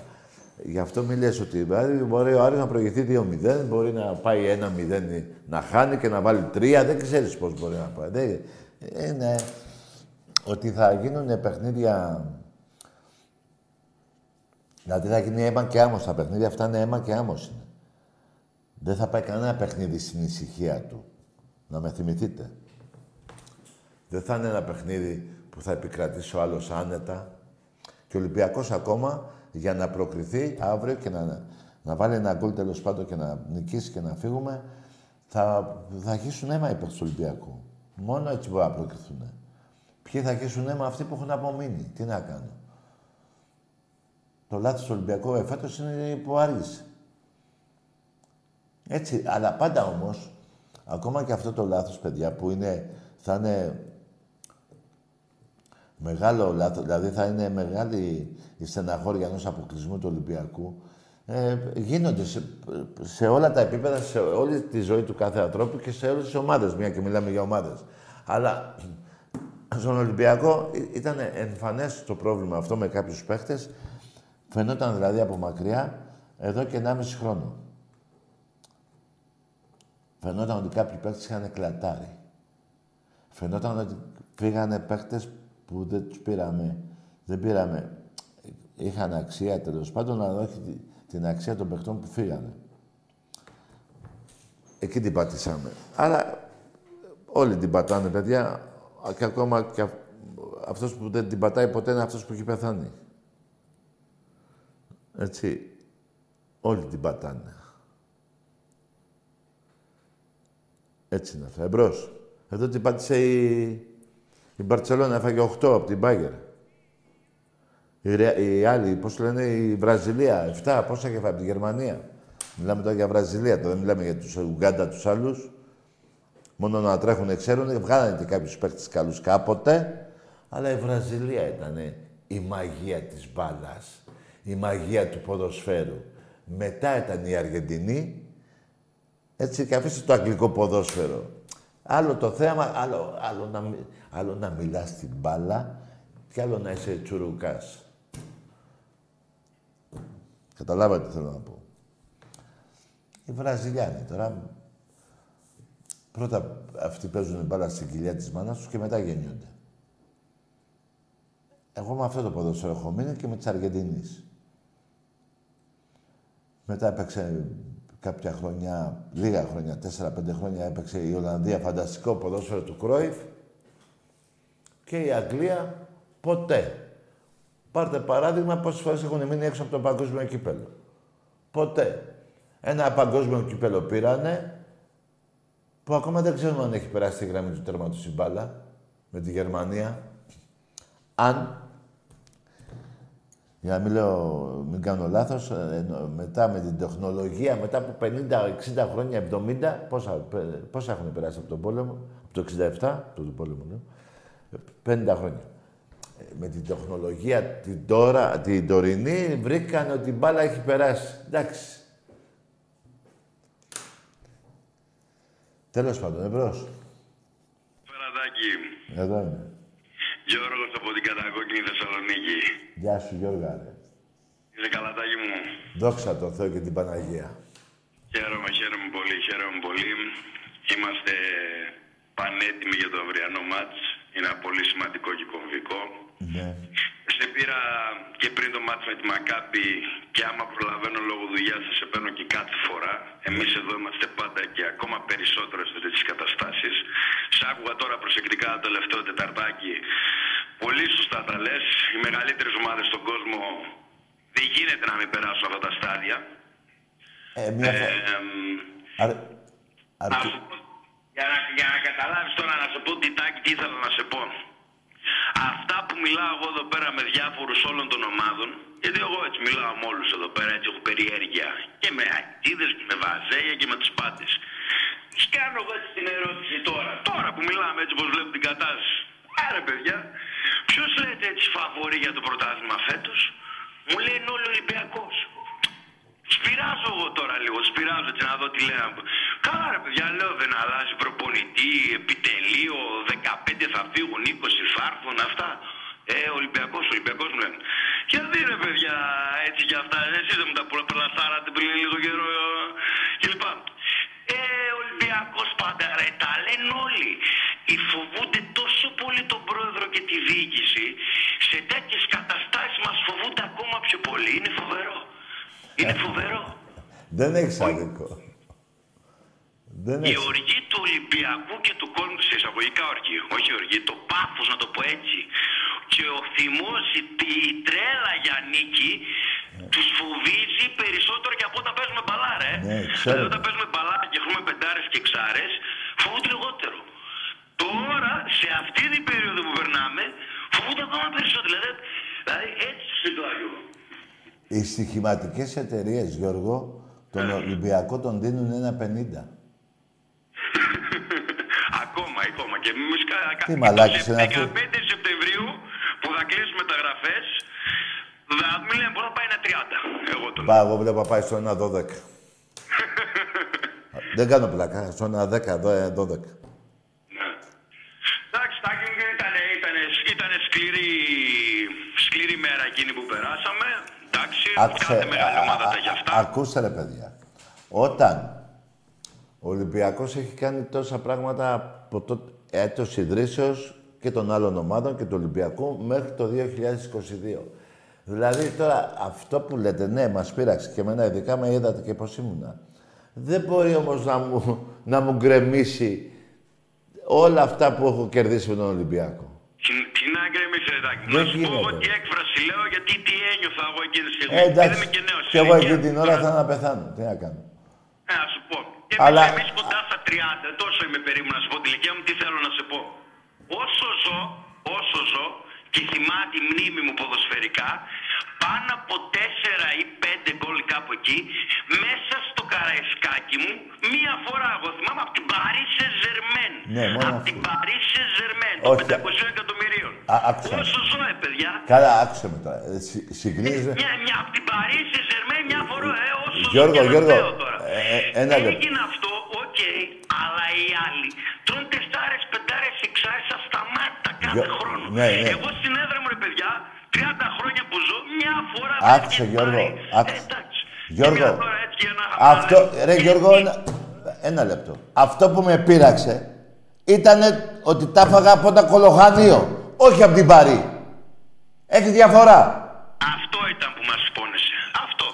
Γι' αυτό μη λες ότι δηλαδή, μπορεί ο Άρης να προηγηθεί 2-0, μπορεί να πάει 1-0 να χάνει και να βάλει 3. Δεν ξέρεις πώς μπορεί να πάει. Δεν, είναι ότι θα γίνουν παιχνίδια... Δηλαδή θα γίνει αίμα και άμμος. Τα παιχνίδια αυτά είναι αίμα και άμμος είναι. Δεν θα πάει κανένα παιχνίδι στην ησυχία του. Να με θυμηθείτε. Δεν θα είναι ένα παιχνίδι που θα επικρατήσει ο άλλος άνετα. Και ο Ολυμπιακός ακόμα για να προκριθεί αύριο και να, να βάλει ένα γκολ τέλος πάντων και να νικήσει και να φύγουμε, θα, θα αρχίσουν αίμα υπέρ του Ολυμπιακού. Μόνο έτσι μπορεί να προκριθούν. Ποιοι θα αρχίσουν αίμα; Αυτοί που έχουν απομείνει. Τι να κάνω. Το λάθος του Ολυμπιακού εφέτος είναι που άργησε. Έτσι, αλλά πάντα όμως, ακόμα και αυτό το λάθος, παιδιά, που είναι, θα είναι μεγάλο λάθος, δηλαδή θα είναι μεγάλη η στεναχώρια ενός αποκλεισμού του Ολυμπιακού, ε, γίνονται σε, σε, όλα τα επίπεδα, σε όλη τη ζωή του κάθε ανθρώπου και σε όλες τις ομάδες, μια και μιλάμε για ομάδες. Αλλά στον Ολυμπιακό ήταν εμφανές το πρόβλημα αυτό με κάποιους παίχτες. Φαινόταν δηλαδή από μακριά εδώ και 1,5 χρόνο. Φαινόταν ότι κάποιοι παίχτες είχαν κλατάρει. Φαινόταν ότι φύγανε παίχτες που δεν τους πήραμε. Δεν πήραμε. Είχαν αξία τέλος πάντων, αλλά όχι την αξία των παιχτών που φύγανε. Εκεί την πατήσαμε. Άρα όλοι την πατάνε, παιδιά. Και ακόμα και αυτός που δεν την πατάει ποτέ είναι αυτός που έχει πεθάνει. Έτσι. Όλοι την πατάνε. Έτσι είναι αυτό. Εμπρός. Εδώ την πάτησε η, η Μπαρτσελώνα. Έφαγε 8 από την Μπάγκερ. Η, η άλλη, πώς λένε, η Βραζιλία. 7, πόσα και από τη Γερμανία. Μιλάμε τώρα για Βραζιλία, τώρα δεν μιλάμε για τους Ουγγάντα τους άλλους. Μόνο να τρέχουν ξέρουν, βγάλανε και κάποιους παίκτες καλούς κάποτε. Αλλά η Βραζιλία ήταν η μαγεία της μπάλας, η μαγεία του ποδοσφαίρου. Μετά ήταν η Αργεντινή, έτσι και αφήστε το αγγλικό ποδόσφαιρο. Άλλο το θέμα, άλλο, άλλο, να, άλλο να μιλάς την μπάλα και άλλο να είσαι τσουρουκάς. Καταλάβατε τι θέλω να πω. Οι Βραζιλιάνοι τώρα... Πρώτα αυτοί παίζουν μπάλα στην κοιλιά της μάνας τους και μετά γεννιόνται. Εγώ με αυτό το ποδόσφαιρο έχω μείνει και με της Αργεντινής. Μετά έπαιξε κάποια χρόνια, λίγα χρόνια, τέσσερα-πέντε χρόνια έπαιξε η Ολλανδία φανταστικό ποδόσφαιρο του Κρόιφ και η Αγγλία ποτέ. Πάρτε παράδειγμα πόσες φορές έχουν μείνει έξω από το παγκόσμιο κύπελο. Ποτέ. Ένα παγκόσμιο κύπελο πήρανε που ακόμα δεν ξέρουμε αν έχει περάσει τη γραμμή του τέρματος η μπάλα με τη Γερμανία. Αν, για να μην, λέω, μην κάνω λάθος, ε, μετά με την τεχνολογία, μετά από 50, 60 χρόνια, 70, πόσα, πόσα έχουν περάσει από τον πόλεμο, από το 67, το του πόλεμο, λέω, 50 χρόνια με την τεχνολογία την, τώρα, την τωρινή βρήκαν ότι η μπάλα έχει περάσει. Εντάξει. Τέλος πάντων, εμπρός. Περαδάκι. Εδώ είναι. Γιώργος από την κατακόκκινη Θεσσαλονίκη. Γεια σου, Γιώργα, ρε. Είσαι καλατάκι μου. Δόξα τω Θεώ και την Παναγία. Χαίρομαι, χαίρομαι πολύ, χαίρομαι πολύ. Είμαστε πανέτοιμοι για το αυριανό μάτς. Είναι ένα πολύ σημαντικό και κομβικό. Ναι. Σε πήρα και πριν το μάτς με τη Μακάπη και άμα προλαβαίνω λόγω δουλειάς θα σε παίρνω και κάθε φορά. Εμείς εδώ είμαστε πάντα και ακόμα περισσότερο σε τέτοιες καταστάσεις. Σ' άκουγα τώρα προσεκτικά το τελευταίο τεταρτάκι. Πολύ σωστά τα λες. Οι μεγαλύτερες ομάδες στον κόσμο δεν γίνεται να μην περάσουν αυτά τα στάδια. Ε, μια Ε, φορά. εμ, Αρ... να Αρκε... σου πω- για, να, για να καταλάβεις τώρα να σου πω τι τάκι τι ήθελα να σε πω. Αυτά που μιλάω εγώ εδώ πέρα με διάφορους όλων των ομάδων, γιατί εγώ έτσι μιλάω με όλους εδώ πέρα, έτσι έχω περιέργεια. Και με αιτίδες και με βαζέλια και με τους πάντες. Τους κάνω εγώ έτσι την ερώτηση τώρα. Τώρα που μιλάμε έτσι όπως βλέπω την κατάσταση. Άρα παιδιά, ποιος λέτε έτσι φαβορεί για το πρωτάθλημα φέτος; Μου λένε όλοι Ολυμπιακός. Σπυράζω εγώ τώρα λίγο, σπυράζω έτσι να δω τι λένε. Καλά ρε παιδιά, λέω δεν αλλάζει προπονητή, επιτελείο, 15 θα φύγουν, 20 θα έρθουν, αυτά. Ε, Ολυμπιακός, Ολυμπιακός μου λένε. Και δει ρε παιδιά, έτσι κι αυτά, εσείς δεν μου τα πλαστάρατε πριν λίγο καιρό ε, κλπ. Ε, Ολυμπιακός πάντα ρε, τα λένε όλοι. Οι φοβούνται τόσο πολύ τον πρόεδρο και τη διοίκηση, σε τέτοιες καταστάσεις μας φοβούνται ακόμα πιο πολύ. Είναι φοβερό. Είναι φοβερό. Δεν έχεις άδικο. Δεν Η έχεις. οργή του Ολυμπιακού και του κόσμου, σε εισαγωγικά οργή, όχι οργή, το πάθος να το πω έτσι, και ο θυμός, η, η τρέλα για νίκη, τους φοβίζει περισσότερο και από όταν παίζουμε μπαλά, ρε. Ναι, ξέρω. δηλαδή όταν παίζουμε μπαλά και έχουμε πεντάρες και εξάρες, φοβούνται λιγότερο. Τώρα, σε αυτή την περίοδο που περνάμε, φοβούνται ακόμα περισσότερο. Δηλαδή, δηλαδή έτσι τους συντάγω. Οι στοιχηματικές εταιρείες, Γιώργο, τον Ολυμπιακό τον δίνουν ένα 50. Ακόμα, ακόμα. Και εμείς κα- κα- Τι μαλάκες το είναι αυτό. 15 Σεπτεμβρίου που θα κλείσουμε τα γραφές, Δε, μην λέμε πώς θα πάει ένα 30. Εγώ τον. Πά, εγώ βλέπω να πάει στο 1-12. Δεν κάνω πλάκα. Στο 1-10, 12. Ναι. Εντάξει, Τάκη μου ήταν, ήταν, ήταν σκληρή, σκληρή μέρα εκείνη που περάσαμε. Εντάξει, κάθε μεγάλη ομάδα τα γι' αυτά. Ακούστε ρε παιδιά. Όταν ο Ολυμπιακός έχει κάνει τόσα πράγματα από το έτος ιδρύσεως και των άλλων ομάδων και του Ολυμπιακού μέχρι το 2022. Δηλαδή τώρα αυτό που λέτε, ναι, μας πείραξε και εμένα ειδικά με είδατε και πώς ήμουνα. Δεν μπορεί όμως να μου, να μου γκρεμίσει όλα αυτά που έχω κερδίσει με τον Ολυμπιακό. Τι, τι να γκρεμίσει, Ρετάκη. Δεν Να σου πω εγώ γίνεται. τι έκφραση λέω, γιατί τι ένιωθα εγώ εκείνη τη στιγμή. Ε, εντάξει, Επειδή είμαι και νέος και εγώ ηλικία. εκεί την ώρα θα να πεθάνω. Τι να κάνω. Ε, να σου πω. Και Αλλά- εμείς, εμείς κοντά στα 30, τόσο είμαι περίπου να σου πω την ηλικία μου, τι θέλω να σε πω. Όσο ζω, όσο ζω και θυμάμαι τη μνήμη μου ποδοσφαιρικά, πάνω από 4 ή 5 γκολ κάπου εκεί, μέσα στο καραϊσκάκι μου, μία φορά εγώ θυμάμαι από την Paris Saint-Germain. Ναι, μόνο από αυτό. την Paris Saint-Germain, των Όχι, 500 εκατομμυρίων. Α, άκουσα. Όσο ζω, ε, παιδιά. Καλά, άκουσε με τώρα. Ε, συ- Συγκρίνεις... Μια, μια, από την Paris Saint-Germain μια φορά, ε, όσο Γιώργο, και να Γιώργο, λέω τώρα. ε, ε, ένα λεπτό. Έγινε αυτό, οκ, αλλά οι άλλοι τρώνε τεσσάρες, πεντάρες, εξάρες ασταμάτητα κάθε Γιώ- χρόνο. ναι, ναι. Εγώ στην έδρα μου, ρε παιδιά, 30 χρόνια που ζω, μια φορά Άκουσε, βρέθηκε Γιώργο, πάρει. άκουσε. Ε, εντάξει. Γιώργο, Και μια φορά έτσι για να Αυτό, ρε Γιώργο, ένα, ένα λεπτό. Αυτό που με πείραξε ήταν ότι τα έφαγα από τα κωλοΧανιά, όχι από την Παρί. Έχει διαφορά. Αυτό ήταν που μας πόνεσε. Αυτό.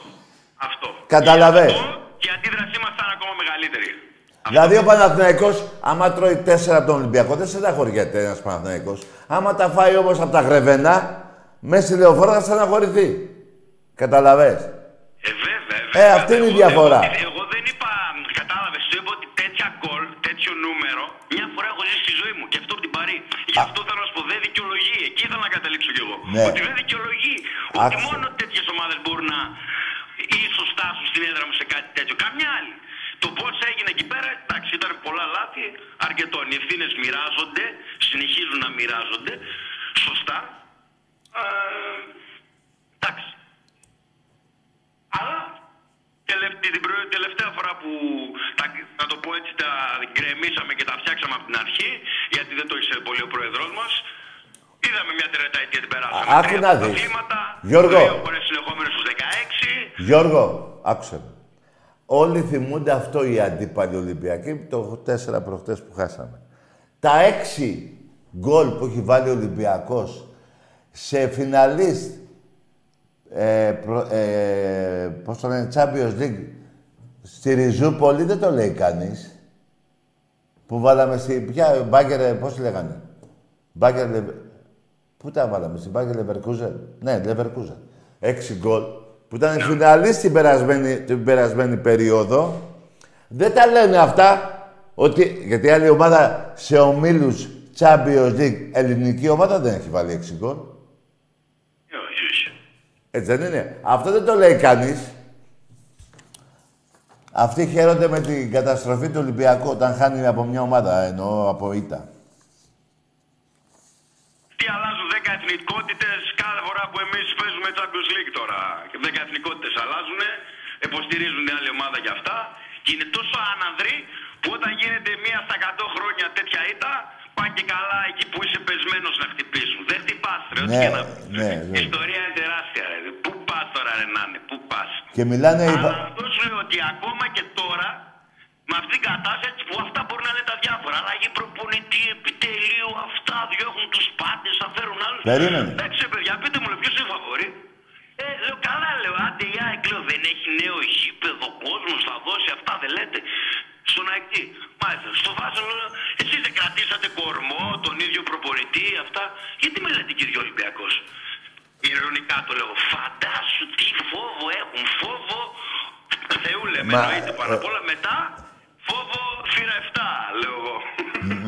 Αυτό. Καταλαβες. Γι' αυτό Και η αντίδρασή μας ήταν ακόμα μεγαλύτερη. Δηλαδή ο Παναθηναϊκός, άμα τρώει τέσσερα από τον Ολυμπιακό, δεν στεναχωριέται ένας Παναθηναϊκός. Άμα τα φάει όμως από τα γρεβενά, μέσα στη λεωφόρα θα στεναχωρηθεί. Καταλαβες; Ε, βέβαια, Ε, βέβαια. αυτή είναι η Εγώ- διαφορά. Εγώ, εγώ δεν είπα, κατάλαβες, σου είπα ότι τέτοια γκολ, τέτοιο νούμερο, μια φορά έχω ζήσει στη ζωή μου και αυτό από την Παρή. Γι' αυτό θέλω να σου πω, δεν δικαιολογεί. Εκεί ήθελα να καταλήξω κι εγώ. Ναι. Ότι δεν δικαιολογεί. Ότι Άκουσα. μόνο τέτοιες ομάδες μπορούν να ίσως στάσουν στην έδρα μου σε κάτι τέτοιο. Καμιά άλλη. Το πώς έγινε εκεί πέρα, εντάξει, ήταν πολλά λάθη αρκετών. Οι ευθύνες μοιράζονται, συνεχίζουν να μοιράζονται. Σωστά. Ε, εντάξει. Αλλά τελευταία, την προ- τελευταία φορά που τα, να το πω έτσι τα γκρεμίσαμε και τα φτιάξαμε από την αρχή, γιατί δεν το είχε πολύ ο πρόεδρός μας, είδαμε μια τριεταετία την περάσαμε. Α, άκου Τρία να δεις. πρωταθλήματα, Γιώργο. Δύο φορές συνεχόμενες στους 16. Γιώργο, άκουσε με. Όλοι θυμούνται αυτό οι αντίπαλοι Ολυμπιακοί, το 4 προχτές που χάσαμε. Τα 6 γκολ που έχει βάλει ο Ολυμπιακός σε φιναλίστ, ε, προ, ε, πώς το λένε, Champions League, στη Ριζούπολη δεν το λέει κανείς. Που βάλαμε στη... Ποια, Μπάγκερ, πώς τη λέγανε; Μπάγκερ, Λεβ- Πού τα βάλαμε, στην Μπάγκερ Λεβερκούζεν; Ναι, Λεβερκούζεν. Έξι γκολ. Που ήταν φιναλίστ την περασμένη, την περασμένη περίοδο. Δεν τα λένε αυτά. Ότι, γιατί η άλλη ομάδα σε ομίλους Champions League, ελληνική ομάδα δεν έχει βάλει έξι γκολ. Ε, όχι, όχι. Έτσι δεν είναι. Αυτό δεν το λέει κανείς. Αυτοί χαίρονται με την καταστροφή του Ολυμπιακού όταν χάνει από μια ομάδα, εννοώ από ήττα. Τι αλλάζουν 10 εθνικότητες κάθε φορά που εμείς παίζουμε Champions League τώρα. 10 εθνικότητες αλλάζουν, υποστηρίζουν την άλλη ομάδα για αυτά. Και είναι τόσο άναδροι που όταν γίνεται μία στα 100 χρόνια τέτοια ήττα, πάνε και καλά εκεί που είσαι πεσμένος να χτυπήσουν. Δεν χτυπάς, ρε, ό,τι Ναι, και να ναι, Η ναι. ιστορία είναι τεράστια, ρε. Πού πας τώρα, ρε, να είναι, πού πας. Και μιλάνε... οι Αλλά πα- αυτός σου λέω ότι ακόμα και τώρα, με αυτήν την κατάσταση που αυτά μπορεί να λένε τα διάφορα. Αλλαγή προπονητή, επιτελείου, αυτά διώχνουν τους πάντες, θα φέρουν άλλους. Περίμενε. Εντάξει, ρε παιδιά, πείτε μου, ποιος είναι φαβορή; Ε, λέω καλά, λέω. Άντε, η ΑΕΚ, λέω, δεν έχει νέο γήπεδο, κόσμος θα δώσει αυτά, δεν λέτε. Στον ΑΕΚΤΗ. Μάλιστα. Στο Βάσο, λέω, εσείς δεν κρατήσατε κορμό, τον ίδιο προπονητή, αυτά. Γιατί με λέτε, κύριε Ολυμπιακός; Ηρωνικά το λέω. Φαντάσου τι φόβο έχουν. Φόβο Θεού λέμε. Μα, Εννοείται πάνω απ' ε, όλα μετά. Φόβο θύρα 7, λέω εγώ.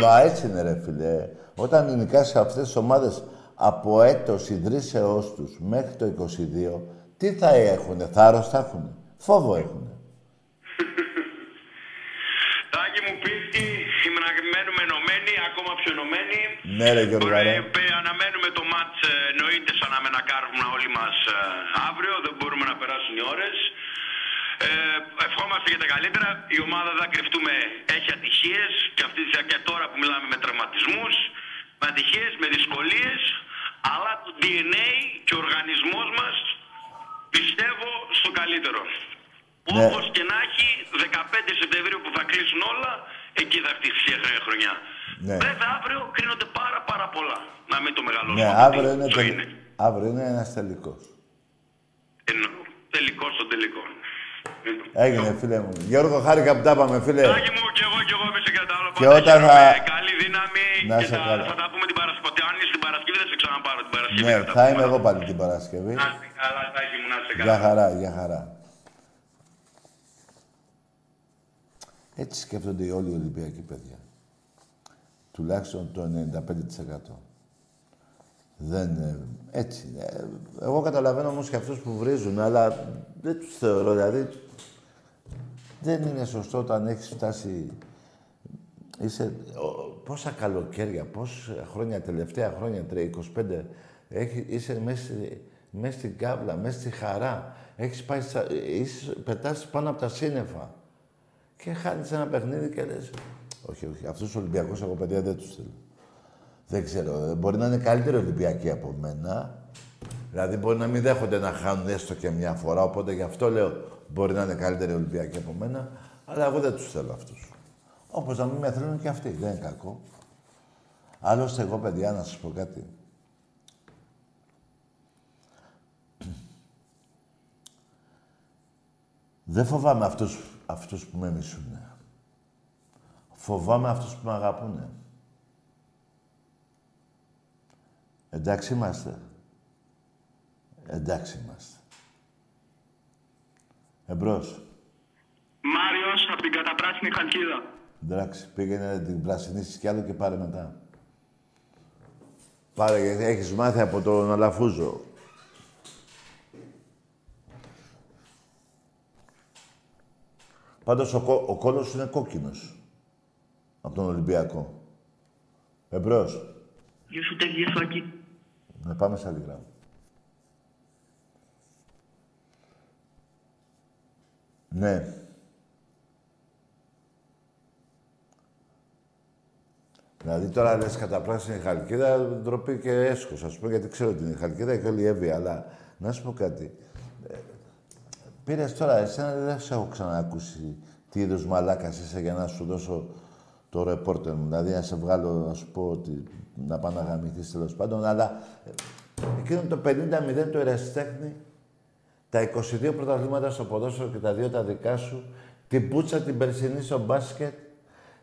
Μα έτσι είναι ρε φίλε. Όταν νικάς αυτές τις ομάδες από έτος ιδρύσεώς τους μέχρι το 22, τι θα έχουνε, θάρρος θα έχουνε; Φόβο έχουνε. Τάκη μου πίτη, ήμουν περιμένουμε ενωμένοι, ακόμα πιο ενωμένοι. Ναι, ρε Γιώργο, Ωραία, ρε. ε, αναμένουμε το μάτς ε, εννοείται σαν να με να κάρβουμε όλοι μας ε, αύριο, δεν μπορούμε να περάσουν οι ώρες. Ε, ευχόμαστε για τα καλύτερα. Η ομάδα δεν θα κρυφτούμε, έχει ατυχίες και, αυτή, και τώρα που μιλάμε με τραυματισμούς, με ατυχίες, με δυσκολίες, αλλά το DNA και ο οργανισμός μας πιστεύω στο καλύτερο. Ναι. Όπως και να έχει, 15 Σεπτεμβρίου που θα κλείσουν όλα, εκεί θα χτίσει η νέα χρονιά. Ναι. Βέβαια αύριο κρίνονται πάρα πάρα πολλά. Να μην το μεγαλώσουμε. Ναι, από αύριο τι είναι, το τελ... είναι. αύριο είναι ένας τελικός. Εννοώ. Τελικός στο τελικό. Έγινε, φίλε μου. Γιώργο, χάρηκα που τα είπαμε, φίλε. Τάκη μου και εγώ και εγώ με σε κατάλαβα. Και όταν θα- Καλή δύναμη Να και σε θα, καλά. θα τα πούμε την Παρασκευή. Αν είσαι την Παρασκευή δεν σε ξαναπάρω την Παρασκευή. Ναι, τα θα πούμε. είμαι εγώ πάλι την Παρασκευή. Να είστε καλά, Τάκη μου, να είστε καλά. Για χαρά, για χαρά. Έτσι σκέφτονται όλοι οι Ολυμπιακοί παιδιά. Τουλάχιστον το 95%. Δεν... ε, έτσι. είναι. Ε, Εγώ καταλαβαίνω όμως και αυτούς που βρίζουν, αλλά δεν τους θεωρώ, δηλαδή... Δεν είναι σωστό όταν έχεις φτάσει... Είσαι... ο- πόσα καλοκαίρια, πόσα χρόνια, τελευταία χρόνια, τρε- 25, έχει, είσαι μέσα στη- μέσα στην κάβλα, μέσα στη χαρά. Έχεις πάει, στα, είσαι, πετάς πάνω από τα σύννεφα. Και χάνεις ένα παιχνίδι και λες... Όχι, όχι, αυτούς τους Ολυμπιακούς εγώ παιδιά δεν τους θέλω. Δεν ξέρω, ε, μπορεί να είναι καλύτεροι Ολυμπιακοί από μένα. Δηλαδή μπορεί να μην δέχονται να χάνουν έστω και μια φορά, οπότε γι' αυτό λέω μπορεί να είναι καλύτεροι Ολυμπιακοί από μένα, αλλά εγώ δεν τους θέλω αυτούς. Όπως να μην με θέλουν και αυτοί, δεν είναι κακό. Άλλωστε εγώ παιδιά να σας πω κάτι. Δεν φοβάμαι αυτούς, αυτούς που με μισούν. Φοβάμαι αυτούς που με αγαπούν. Εντάξει είμαστε. Εντάξει είμαστε. Εμπρός. Μάριος από την καταπράσινη Χαλκίδα. Εντάξει, πήγαινε να την πρασινίσεις κι άλλο και πάρε μετά. Πάρε, γιατί έχεις μάθει από τον Αλαφούζο. Πάντως ο, κο- ο κόλος είναι κόκκινος. Από τον Ολυμπιακό. Εμπρός. Γεια σου Τάκη, γεια σου Άκη. Να πάμε σε άλλη γράμμα. Ναι. Δηλαδή τώρα λες κατά πράσινη χαλκίδα, ντροπή και έσχος, ας πούμε, γιατί ξέρω ότι είναι η χαλκίδα και όλη η Εύη, αλλά να σου πω κάτι. Ε, πήρες τώρα, εσένα δεν σε έχω ξανακούσει τι είδους μαλάκας είσαι για να σου δώσω το ρεπόρτερ μου. Δηλαδή να σε βγάλω, να σου πω ότι να πάω να γαμηθείς τέλος πάντων, αλλά ε, εκείνο το 50-0 το ερασιτέχνη, τα 22 πρωταθλήματα στο ποδόσφαιρο και τα δύο τα δικά σου, την πούτσα την περσινή στο μπάσκετ,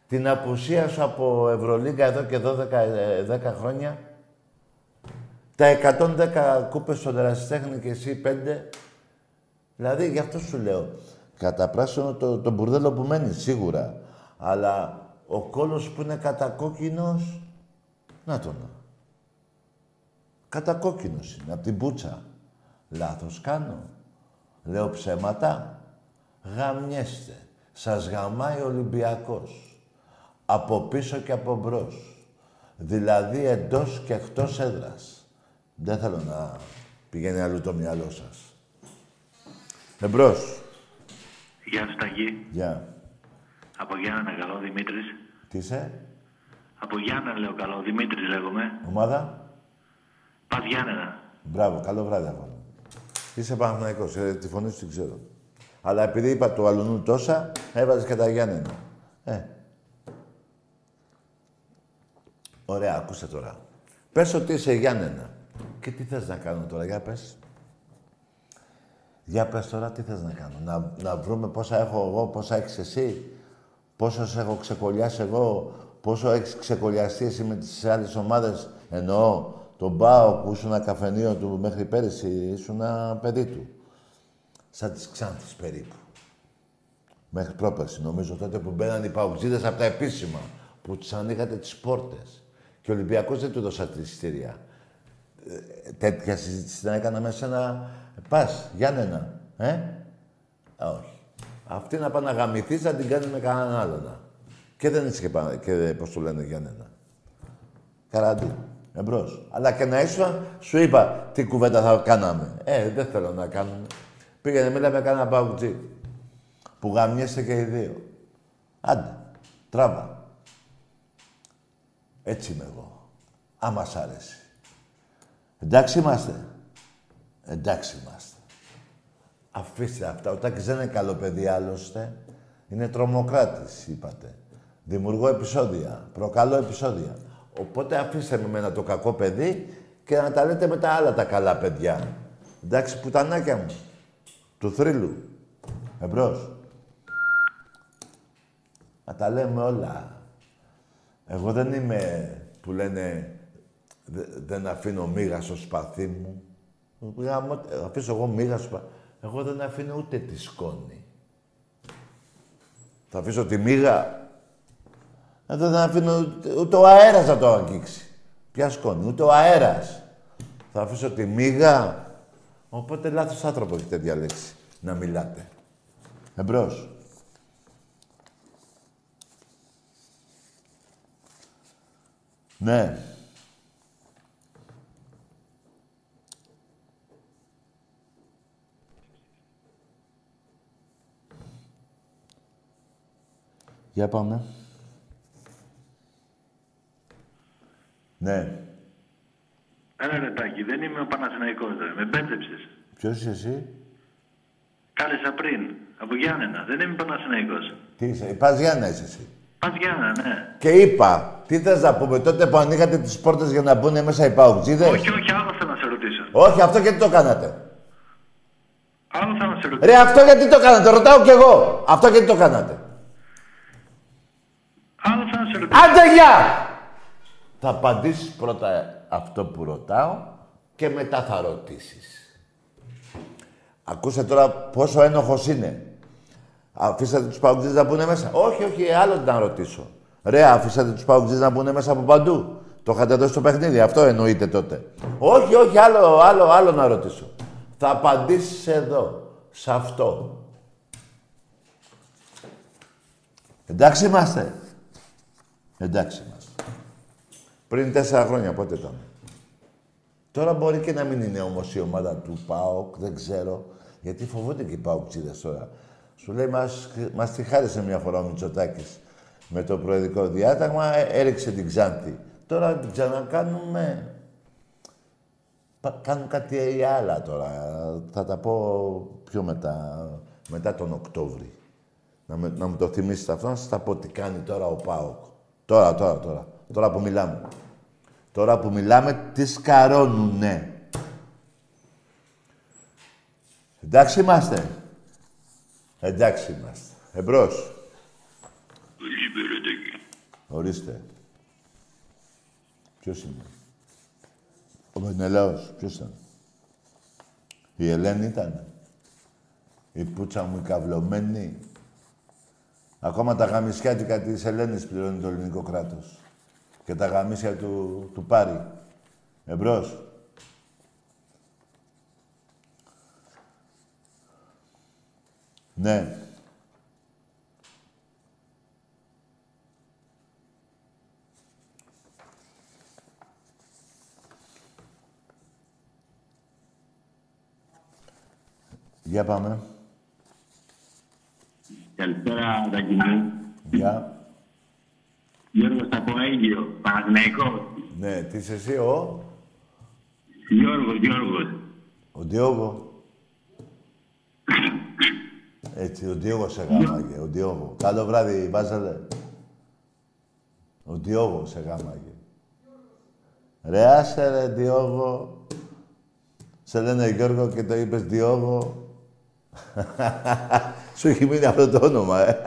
την απουσία σου από Ευρωλίγκα εδώ και 12 ε, 10 χρόνια, τα 110 κούπες στον ερασιτέχνη και εσύ 5. Δηλαδή, γι' αυτό σου λέω. Κατά πράσινο το, το μπουρδέλο που μένει, σίγουρα. Αλλά ο κόλος που είναι κατακόκκινος, να τον. Κατακόκκινος είναι, από την πούτσα. Λάθος κάνω. Λέω ψέματα. Γαμιέστε. Σας γαμάει ο Ολυμπιακός. Από πίσω και από μπρος. Δηλαδή εντός και εκτός έδρας. Δεν θέλω να πηγαίνει αλλού το μυαλό σας. Εμπρός. Γεια σου Τάκη. Γεια. Από Γιάννενα καλό, Δημήτρης. Τι είσαι, Από Γιάννενα λέω καλό, Δημήτρης λέγομαι. ομάδα; Πας Γιάννενα. Μπράβο, καλό βράδυ αγόρι. μου. Είσαι Παναθηναϊκός, ε, τη φωνή σου την ξέρω. Αλλά επειδή είπα του αλουνού τόσα, έβαζες και τα Γιάννενα. Ε. Ωραία, ακούσε τώρα. Πες ότι είσαι Γιάννενα. Και τι θες να κάνω τώρα, για πες. Για πες τώρα τι θες να κάνω. Να, να βρούμε πόσα έχω εγώ, πόσα έχεις εσύ. Πόσο σε έχω ξεκολλιάσει εγώ, πόσο έχεις ξεκολλιαστεί εσύ με τις άλλες ομάδες. Εννοώ τον Μπάο που ήσουν ένα καφενείο του μέχρι πέρυσι, ήσουν ένα παιδί του. Σαν τις Ξάνθης περίπου. Μέχρι πρόπερση, νομίζω, τότε που μπαίναν οι παουτζίδες από τα επίσημα, που τους ανοίγατε τις πόρτες. Και ο Ολυμπιακός δεν του δώσα τη εισιτήρια. Ε, τέτοια συζήτηση να έκανα με σένα. Πας, Γιάννενα, ε; Α, όχι. Αυτή να πάει να γαμηθείς, να την κάνεις με κανέναν άλλον. Και δεν είσαι και, πα- και πώς το λένε Γιάννενα. Καραντί. Εμπρός. Αλλά και να ήσουν, σου είπα τι κουβέντα θα κάναμε. Ε, δεν θέλω να κάνουμε. Πήγαινε, μίλα με κανένα παουτζή. Που γαμιέστε και οι δύο. Άντε, τράβα. Έτσι είμαι εγώ. Άμα σ' άρεσει. Εντάξει είμαστε. Εντάξει είμαστε. Αφήστε αυτά. Ο Τάκης δεν είναι καλό παιδί άλλωστε. Είναι τρομοκράτης, είπατε. Δημιουργώ επεισόδια. Προκαλώ επεισόδια. Οπότε αφήστε με εμένα το κακό παιδί και να τα λέτε με τα άλλα τα καλά παιδιά. Εντάξει, πουτανάκια μου. Του θρύλου. Εμπρός. Να τα λέμε όλα. Εγώ δεν είμαι που λένε «Δε- δεν αφήνω μίγα στο σπαθί μου. Γάμο, ε, αφήσω εγώ μίγα στο σπαθί. Εγώ δεν αφήνω ούτε τη σκόνη. Θα αφήσω τη μίγα. Ε, δεν αφήνω ούτε- ούτε ο αέρας να το αγγίξει. Ποια σκόνη, ούτε ο αέρας. Θα αφήσω τη μίγα. Οπότε λάθος άνθρωπο έχετε διαλέξει να μιλάτε. Εμπρός. Ναι. Για πάμε. Ναι. Έλα ρε Τάκη, δεν είμαι ο Παναθηναϊκός, ρε. Με μπέρδεψες. Ποιος είσαι εσύ; Κάλεσα πριν, από Γιάννενα. Δεν είμαι Παναθηναϊκός. Τι είσαι. Η Πας Γιάννα είσαι εσύ. Πας Γιάννενα, ναι. Και είπα, τι θες να πούμε τότε που ανοίγατε τις πόρτες για να μπουν μέσα οι παουτζίδες. Όχι, όχι, άλλο θέλω να σε ρωτήσω. Όχι, αυτό γιατί το κάνατε; Άλλο θέλω να σε ρωτήσω. Ρε, αυτό γιατί το κάνατε. Ρωτάω κι εγώ. Αυτό γιατί το κάνατε; Άντε, γεια! Θα απαντήσεις πρώτα αυτό που ρωτάω και μετά θα ρωτήσεις. Ακούστε τώρα πόσο ένοχος είναι. Αφήσατε τους παουτζίδες να μπουν μέσα. Όχι, όχι, άλλο να ρωτήσω. Ρε, αφήσατε τους παουτζίδες να μπουν μέσα από παντού. Το είχατε δώσει στο παιχνίδι, αυτό εννοείται τότε. Όχι, όχι, άλλο, άλλο, άλλο να ρωτήσω. Θα απαντήσεις εδώ, σε αυτό. Εντάξει είμαστε. Εντάξει είμαστε. Πριν τέσσερα χρόνια πότε ήταν. Τώρα μπορεί και να μην είναι όμως η ομάδα του ΠΑΟΚ, δεν ξέρω. Γιατί φοβούνται και οι ΠΑΟΚτσίδες τώρα. Σου λέει, μας, μας τη χάρισε μια φορά ο Μητσοτάκης με το προεδρικό διάταγμα, ε, έριξε την Ξάντη. Τώρα την ξανακάνουμε. Πα- Κάνουν κάτι άλλα τώρα. Θα τα πω πιο μετά, μετά τον Οκτώβρη. Να, με, να μου το θυμίσετε αυτό, να σας τα πω τι κάνει τώρα ο ΠΑΟΚ. Τώρα, τώρα, τώρα. Τώρα που μιλάμε. Τώρα που μιλάμε, τι σκαρώνουνε. Εντάξει είμαστε. Εντάξει είμαστε. Εμπρός. Καλησπέρα, Τάκη. Ορίστε. Ποιος είναι; Ο Μενελάος. Ποιος ήταν; Η Ελένη ήταν. Η πουτσα μου η καυλωμένη; Ακόμα τα γαμισιάτικα της Ελένης πληρώνει το ελληνικό κράτος. Και τα γαμίσια του, του Πάρη. Εμπρός. Ναι. Για πάμε. Καλησπέρα, Τάκη μου. Για. Γιώργος από Αίγυο, Παναθηναϊκός. Ναι, τι είσαι εσύ, ο... Γιώργος, Γιώργος. Ο Διόγο. Έτσι, ο Διόγο σε γάμαγε, ο Διόγο. Καλό βράδυ, Βάζελε. Ο Διόγο σε γάμαγε. Ρε, άσε ρε, Διόγο. Σε λένε Γιώργο και το είπες Διόγο. Σου έχει μείνει αυτό το όνομα, ε.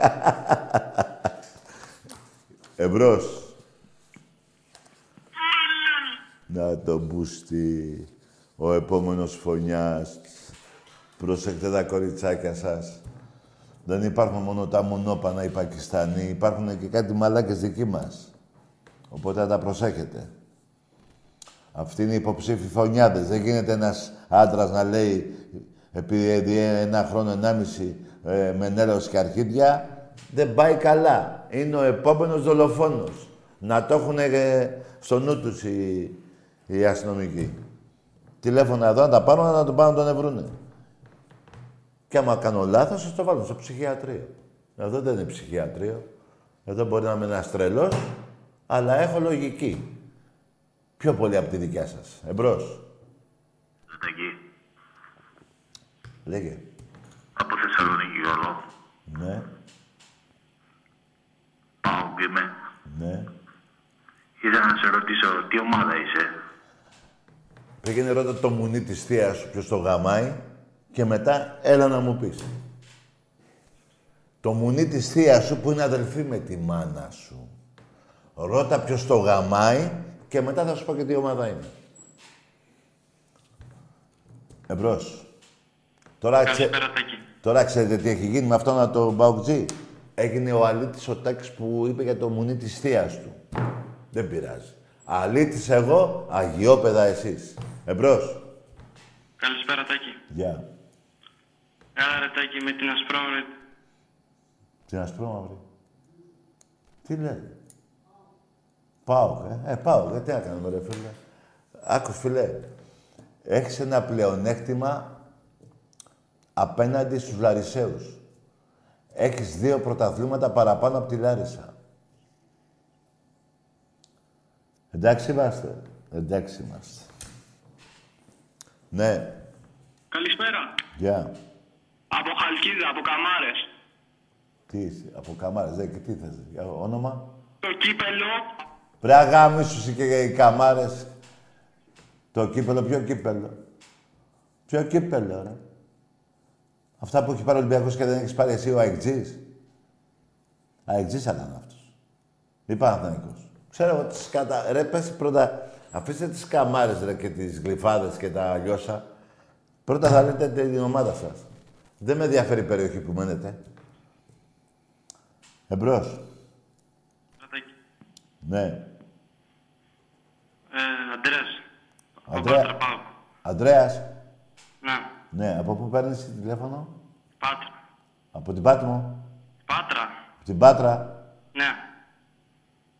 Εμπρός. Να το μπούστι. Ο επόμενος φωνιάς. Προσέξτε τα κοριτσάκια σας. Δεν υπάρχουν μόνο τα μονόπανα οι Πακιστανοί. Υπάρχουν και κάτι μαλάκες δικοί μας. Οπότε να τα προσέχετε. Αυτοί είναι οι υποψήφοι φωνιάδες. Δεν γίνεται ένας άντρας να λέει επειδή ένα χρόνο, ενάμιση ε, με νερός και αρχίδια δεν πάει καλά. Είναι ο επόμενος δολοφόνος. Να το έχουν ε, στο νου τους οι, οι αστυνομικοί. Τηλέφωνα εδώ να τα πάρουν να τον πάνε να τον ευρούνε. Και άμα κάνω λάθος, θα το βάλουν στο ψυχιατρίο. Εδώ δεν είναι ψυχιατρίο. Εδώ μπορεί να είμαι ένας τρελός, αλλά έχω λογική. Πιο πολύ από τη δικιά σας. Εμπρός. Σταγί. Λέγε. Από Θεσσαλονίκη όλο. Ναι, Πάω και είμαι. ναι. Ήθελα να σε ρωτήσω τι ομάδα είσαι; Πήγαινε ρώτα το μουνί της θείας σου ποιος το γαμάει και μετά έλα να μου πεις. Το μουνί της θείας σου που είναι αδελφή με τη μάνα σου. Ρώτα ποιος το γαμάει και μετά θα σου πω και τι ομάδα είναι. Εμπρός. Τώρα, ξε... Καλησπέρα, Τάκη. Τώρα ξέρετε τι έχει γίνει με αυτό να το Μπαουκτζή. Έγινε ο αλήτης ο Τάκης που είπε για το μουνί της θείας του. Δεν πειράζει. Αλήτης εγώ, αγιόπεδα εσείς. Εμπρός. Καλησπέρα, Τάκη. Γεια. Έλα, ρε, Τάκη, με την ασπρόμαυρη. Τι ασπρόμαυρη. Τι λέει; Πάω, ε. Ε, πάω. Ε, τι να κάνουμε, ρε φίλε. Άκου, φίλε. Έχεις ένα πλεονέκτημα απέναντι στους Λαρισαίους. Έχεις δύο πρωταθλήματα παραπάνω από τη Λάρισα. Εντάξει είμαστε. Εντάξει είμαστε. Ναι. Καλησπέρα. Γεια. Από Χαλκίδα, από Καμάρες. Τι είσαι, από καμάρες, δε, και τι θες, για όνομα; Το κύπελο. Πρέπει να γάμισου και οι καμάρες. Το κύπελο, ποιο κύπελο; Ποιο κύπελο, ρε; Αυτά που έχει πάρει ο Ολυμπιακός και δεν έχεις πάρει εσύ ο Αεκτζής. Αεκτζής θα ήταν αυτός. Ή Παναθηναϊκός. Ξέρω εγώ τις κατα... Ρε, πες πρώτα... Αφήστε τις καμάρες, ρε, και τις γλυφάδες και τα λιώσα. Πρώτα θα λέτε την ομάδα σας. Δεν με ενδιαφέρει η περιοχή που μένετε. Εμπρός. Τάκη. Ναι. Ε, Αντρέας. Από Αντρέα- Πάτρα, πάω. Αντρέας. Ναι. Ναι, από πού παίρνεις τηλέφωνο; Πάτρα. Από την Πάτμο. Πάτρα. Από την Πάτρα; Ναι.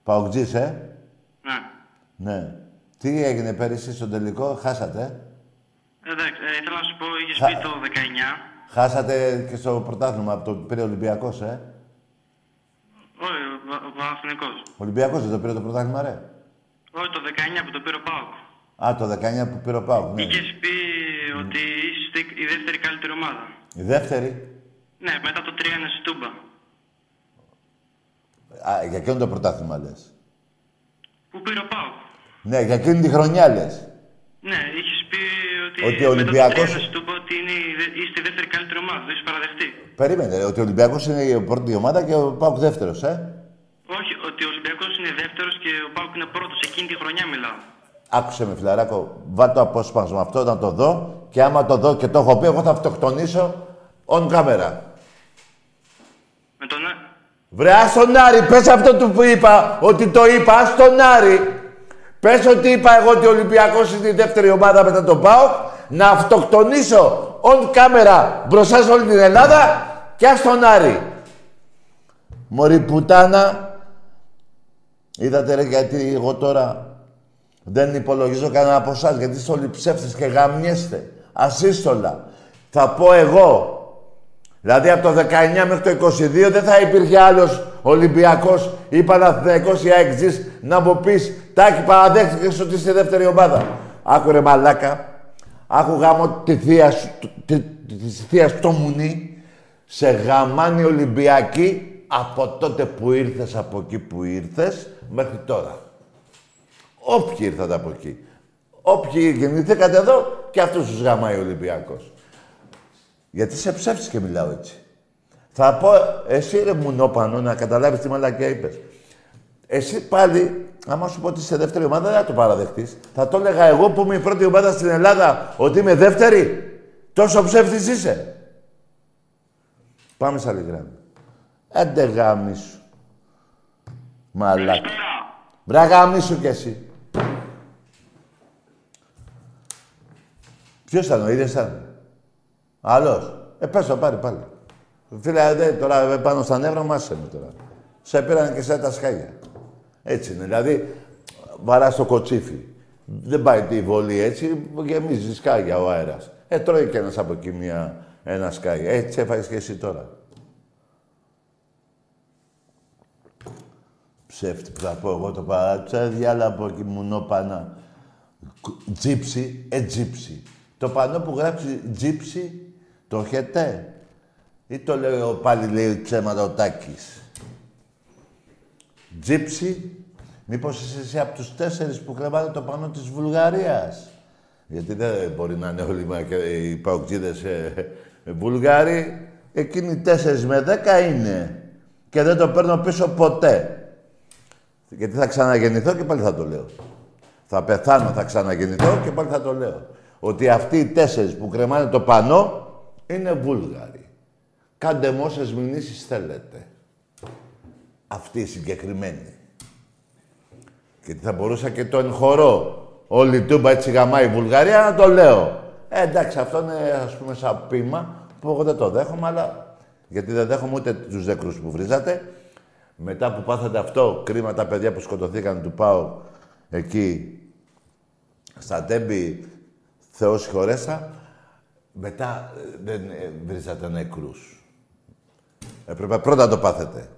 Παουτζής, ε; Ναι. Ναι. Τι έγινε πέρυσι στο τελικό, χάσατε; ε; Εντάξει, ε, ήθελα να σου πω, είχες Χα- πει το 19. Χάσατε και στο πρωτάθλημα από το πήρε ο Ολυμπιακός, ε; Όχι, ο Πα- ο Παναθηναϊκός. Ο Ολυμπιακός δεν το πήρε το πρωτάθλημα, ρε; Όχι, το 19 που το πήρε ο Πάοκ. Α, το 19 που πήρε ο Πάουκ, ναι. Είχες πει ότι είστε η δεύτερη καλύτερη ομάδα. Η δεύτερη; Ναι, μετά το 3 είναι στη Τούμπα. Α, για εκείνο το πρωτάθλημα, λες; Που πήρε ο Πάοκ. Ναι, για εκείνη τη χρονιά, λες. Ναι, είχες πει ότι, Ότι ο μετά Ολυμπιακός- το 3 του είπα ότι είναι, η δε- είστε η δεύτερη καλύτερη ομάδα. Το έχεις παραδεχτεί. Περίμενε, ρε, ότι ο Ολυμπιακός είναι η πρώτη ομάδα και ο Πάουκ δεύτερος, ε; Όχι, ότι ο Ολυμπιακός είναι δεύτερος και ο Πάοκ είναι πρώτος. Εκείνη τη χρονιά μιλάω. Άκουσε με, φιλαράκο, βάλ το απόσπασμα αυτό να το δω και άμα το δω και το έχω πει, εγώ θα αυτοκτονήσω on camera. Με τον. ε, Βρε, ας τον Άρη, πες αυτό του που είπα, ότι το είπα, ας τον Άρη. Πες ότι είπα εγώ ότι ο Ολυμπιακός είναι η δεύτερη ομάδα μετά τον ΠΑΟΚ, να αυτοκτονήσω on camera μπροστά σε όλη την Ελλάδα και ας τον Άρη. Μωρή πουτάνα, είδατε ρε γιατί εγώ τώρα δεν υπολογίζω κανένα από εσάς, γιατί είστε όλοι ψεύτες και γαμιέστε. Ασύστολα. Θα πω εγώ, Δηλαδή από το 19 μέχρι το 22 δεν θα υπήρχε άλλος Ολυμπιακός ή Παναθηναϊκός ή ΑΕΚΖΙΣ να μου πεις Τάκη παραδέχτηκες ότι είσαι δεύτερη ομάδα. Άκου ρε μαλάκα. Άκου γάμο τη θεία σου, τη, τη, της θείας στο μουνί. Σε γαμάνι Ολυμπιακή από τότε που ήρθες από εκεί που ήρθες μέχρι τώρα. Όποιοι ήρθατε από εκεί. Όποιοι γεννηθήκατε εδώ και αυτούς τους γαμάει ο Ολυμπιακός. Γιατί σε ψεύτης και μιλάω έτσι. Θα πω, εσύ ρε μουνόπανο, να καταλάβεις τι μαλακιά είπες. Εσύ πάλι, άμα σου πω ότι είσαι δεύτερη ομάδα, δεν θα το παραδεχτείς. Θα το έλεγα εγώ που είμαι η πρώτη ομάδα στην Ελλάδα, ότι είμαι δεύτερη. Τόσο ψεύτης είσαι. Πάμε σε άλλη γράμμα. Άντε γάμι σου. Μαλάκα. Βρε γάμι σου κι εσύ. Ποιος ήταν ο ίδιος ήταν; Άλλος. Ε, πες το, πάρει πάλι. Φίλε, δε, τώρα πάνω στα νεύρα μας με τώρα. Σε πήραν και σε τα σκάγια. Έτσι είναι. Δηλαδή, βαρά το κοτσίφι. Δεν πάει τη βολή έτσι, γεμίζει σκάγια ο αέρας. Ε, τρώει και ένας από εκεί μια, ένα σκάγια. Έτσι έφαγες και εσύ τώρα. Ψεύτη που θα πω εγώ το παράτσαδι, αλλά από εκεί μου νόπανα. Τζίψι, ε τζίψι. Το πανό που γράψει τζίψι, το έχετε; Ή το λέω πάλι λέει ψέματα ο Τάκης. Τζίψι, μήπως είσαι εσύ από τους τέσσερις που κρεβάνε το πανό της Βουλγαρίας; Γιατί δεν μπορεί να είναι όλοι οι παοκτζίδες ε, ε, Βουλγάροι. Εκείνοι τέσσερις με δέκα είναι. Και δεν το παίρνω πίσω ποτέ. Γιατί θα ξαναγεννηθώ και πάλι θα το λέω. Θα πεθάνω, θα ξαναγεννηθώ και πάλι θα το λέω. Ότι αυτοί οι τέσσερις που κρεμάνε το πανό είναι Βούλγαροι. Κάντε μου όσες μηνύσεις θέλετε. Αυτή η συγκεκριμένη. Γιατί θα μπορούσα και το εγχωρώ. Όλη η τούμπα έτσι γαμάει η Βουλγαρία να το λέω. Ε, εντάξει, αυτό είναι ας πούμε σαν πείμα που εγώ δεν το δέχομαι, αλλά γιατί δεν δέχομαι ούτε τους δεκρούς που βρίζατε. Μετά που πάθατε αυτό, κρίμα τα παιδιά που σκοτωθήκαν του πάω εκεί στα τέμπη, Θεός συγχωρέσα, μετά ε, δεν ε, βρίζατε νεκρούς. Έπρεπε πρώτα να το πάθετε.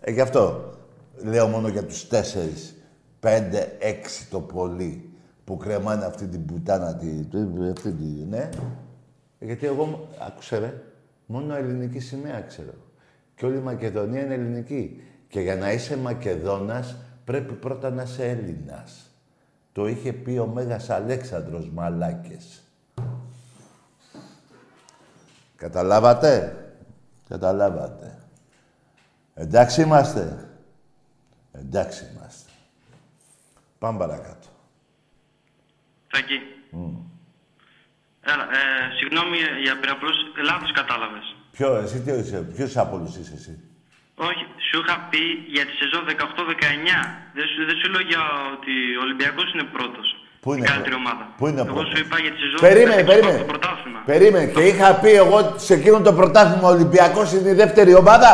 Ε, γι' αυτό λέω μόνο για τους τέσσερις, πέντε, έξι το πολύ που κρεμάνε αυτή την πουτάνα, τη, αυτή τη, ναι. Γιατί εγώ, άκουσε ρε, μόνο ελληνική σημαία ξέρω. Και όλη η Μακεδονία είναι ελληνική. Και για να είσαι Μακεδόνας πρέπει πρώτα να είσαι Έλληνας. Το είχε πει ο Μέγας Αλέξανδρος Μαλάκες. Καταλάβατε; Καταλάβατε. Εντάξει είμαστε. Εντάξει είμαστε. Πάμε παρακάτω. Τακί. Mm. Έλα, ε, συγγνώμη για πειραπλούς, λάθος κατάλαβες. Ποιο, εσύ τι είσαι, ποιος από όλους είσαι εσύ; Όχι, σου είχα πει για τη σεζόν 18-19. Δεν σου, δεν σου λέω για ότι ο Ολυμπιακός είναι πρώτος. Πού είναι, η καλύτερη ομάδα. Πού είναι εγώ σου είπα για τη σεζόν περίμενε, περίμενε. το πρωτάθλημα. Περίμενε. Και είχα πει εγώ σε εκείνο το πρωτάθλημα ο Ολυμπιακός είναι η δεύτερη ομάδα;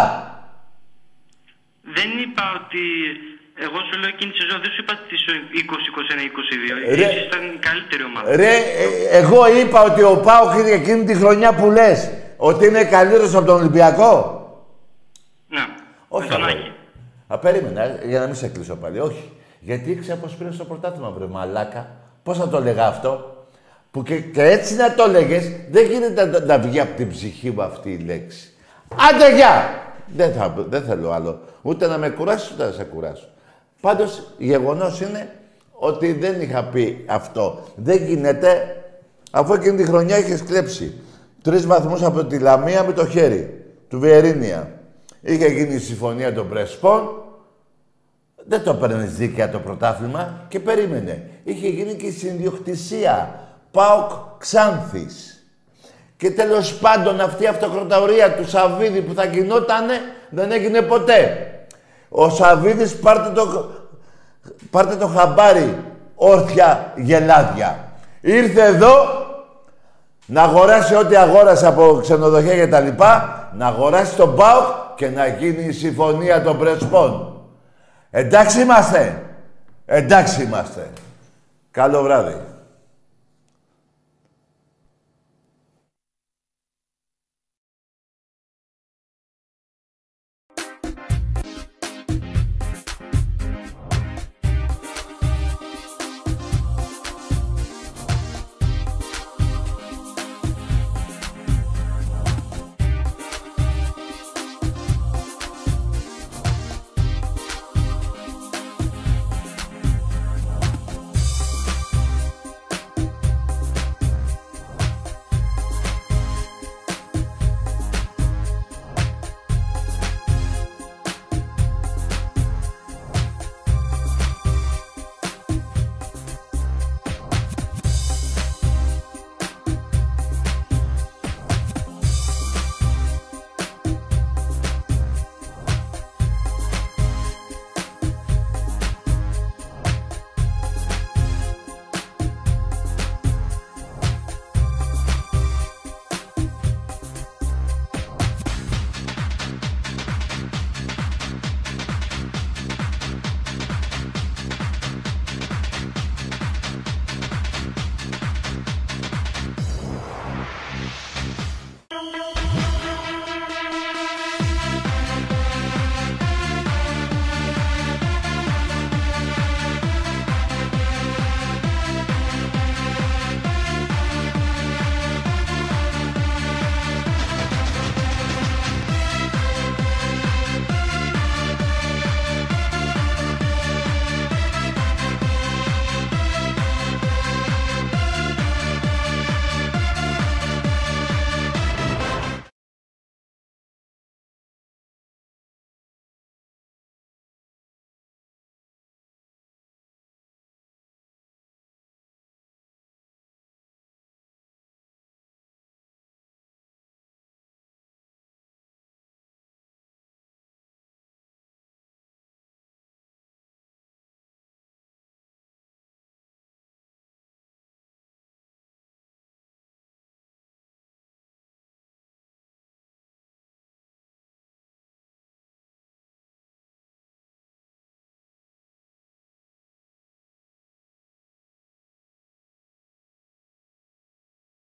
Δεν είπα ότι εγώ σου λέω εκείνη τη σεζόν, δεν σου είπα τη 20, 21, 22. Ρε, ήταν η καλύτερη ομάδα. Ρε, ε, εγώ είπα ότι ο Πάοκ είναι εκείνη τη χρονιά που λες ότι είναι καλύτερος από τον Ολυμπιακό; Ναι. Όχι, Α, περίμενα, για να μην σε κλείσω πάλι. Όχι. Γιατί ήξερα πώ πήρες στο πρωτάθλημα, βρε μαλάκα. Πώς θα το έλεγα αυτό; Που και, και έτσι να το έλεγε, δεν γίνεται να, να βγει από την ψυχή μου αυτή η λέξη. Άντε γεια! Δεν, θα, δεν θέλω άλλο. Ούτε να με κουράσει, ούτε να σε κουράσω. Πάντως, γεγονός είναι ότι δεν είχα πει αυτό. Δεν γίνεται, αφού εκείνη τη χρονιά είχες κλέψει τρεις βαθμούς από τη Λαμία με το χέρι του Βιερίνια. Είχε γίνει η συμφωνία των Πρεσπών. Δεν το παίρνει δίκαια το πρωτάθλημα και περίμενε. Είχε γίνει και η συνδιοκτησία. Πάοκ Ξάνθης. Και τέλος πάντων αυτή η αυτοκροταωρία του Σαββίδη που θα γινότανε δεν έγινε ποτέ. Ο Σαββίδης πάρτε το, πάρτε το χαμπάρι όρθια γελάδια. Ήρθε εδώ να αγοράσει ό,τι αγόρασε από ξενοδοχεία και τα λοιπά, να αγοράσει τον ΠΑΟΚ και να γίνει η συμφωνία των Πρεσπών. Εντάξει είμαστε. Εντάξει είμαστε. Καλό βράδυ.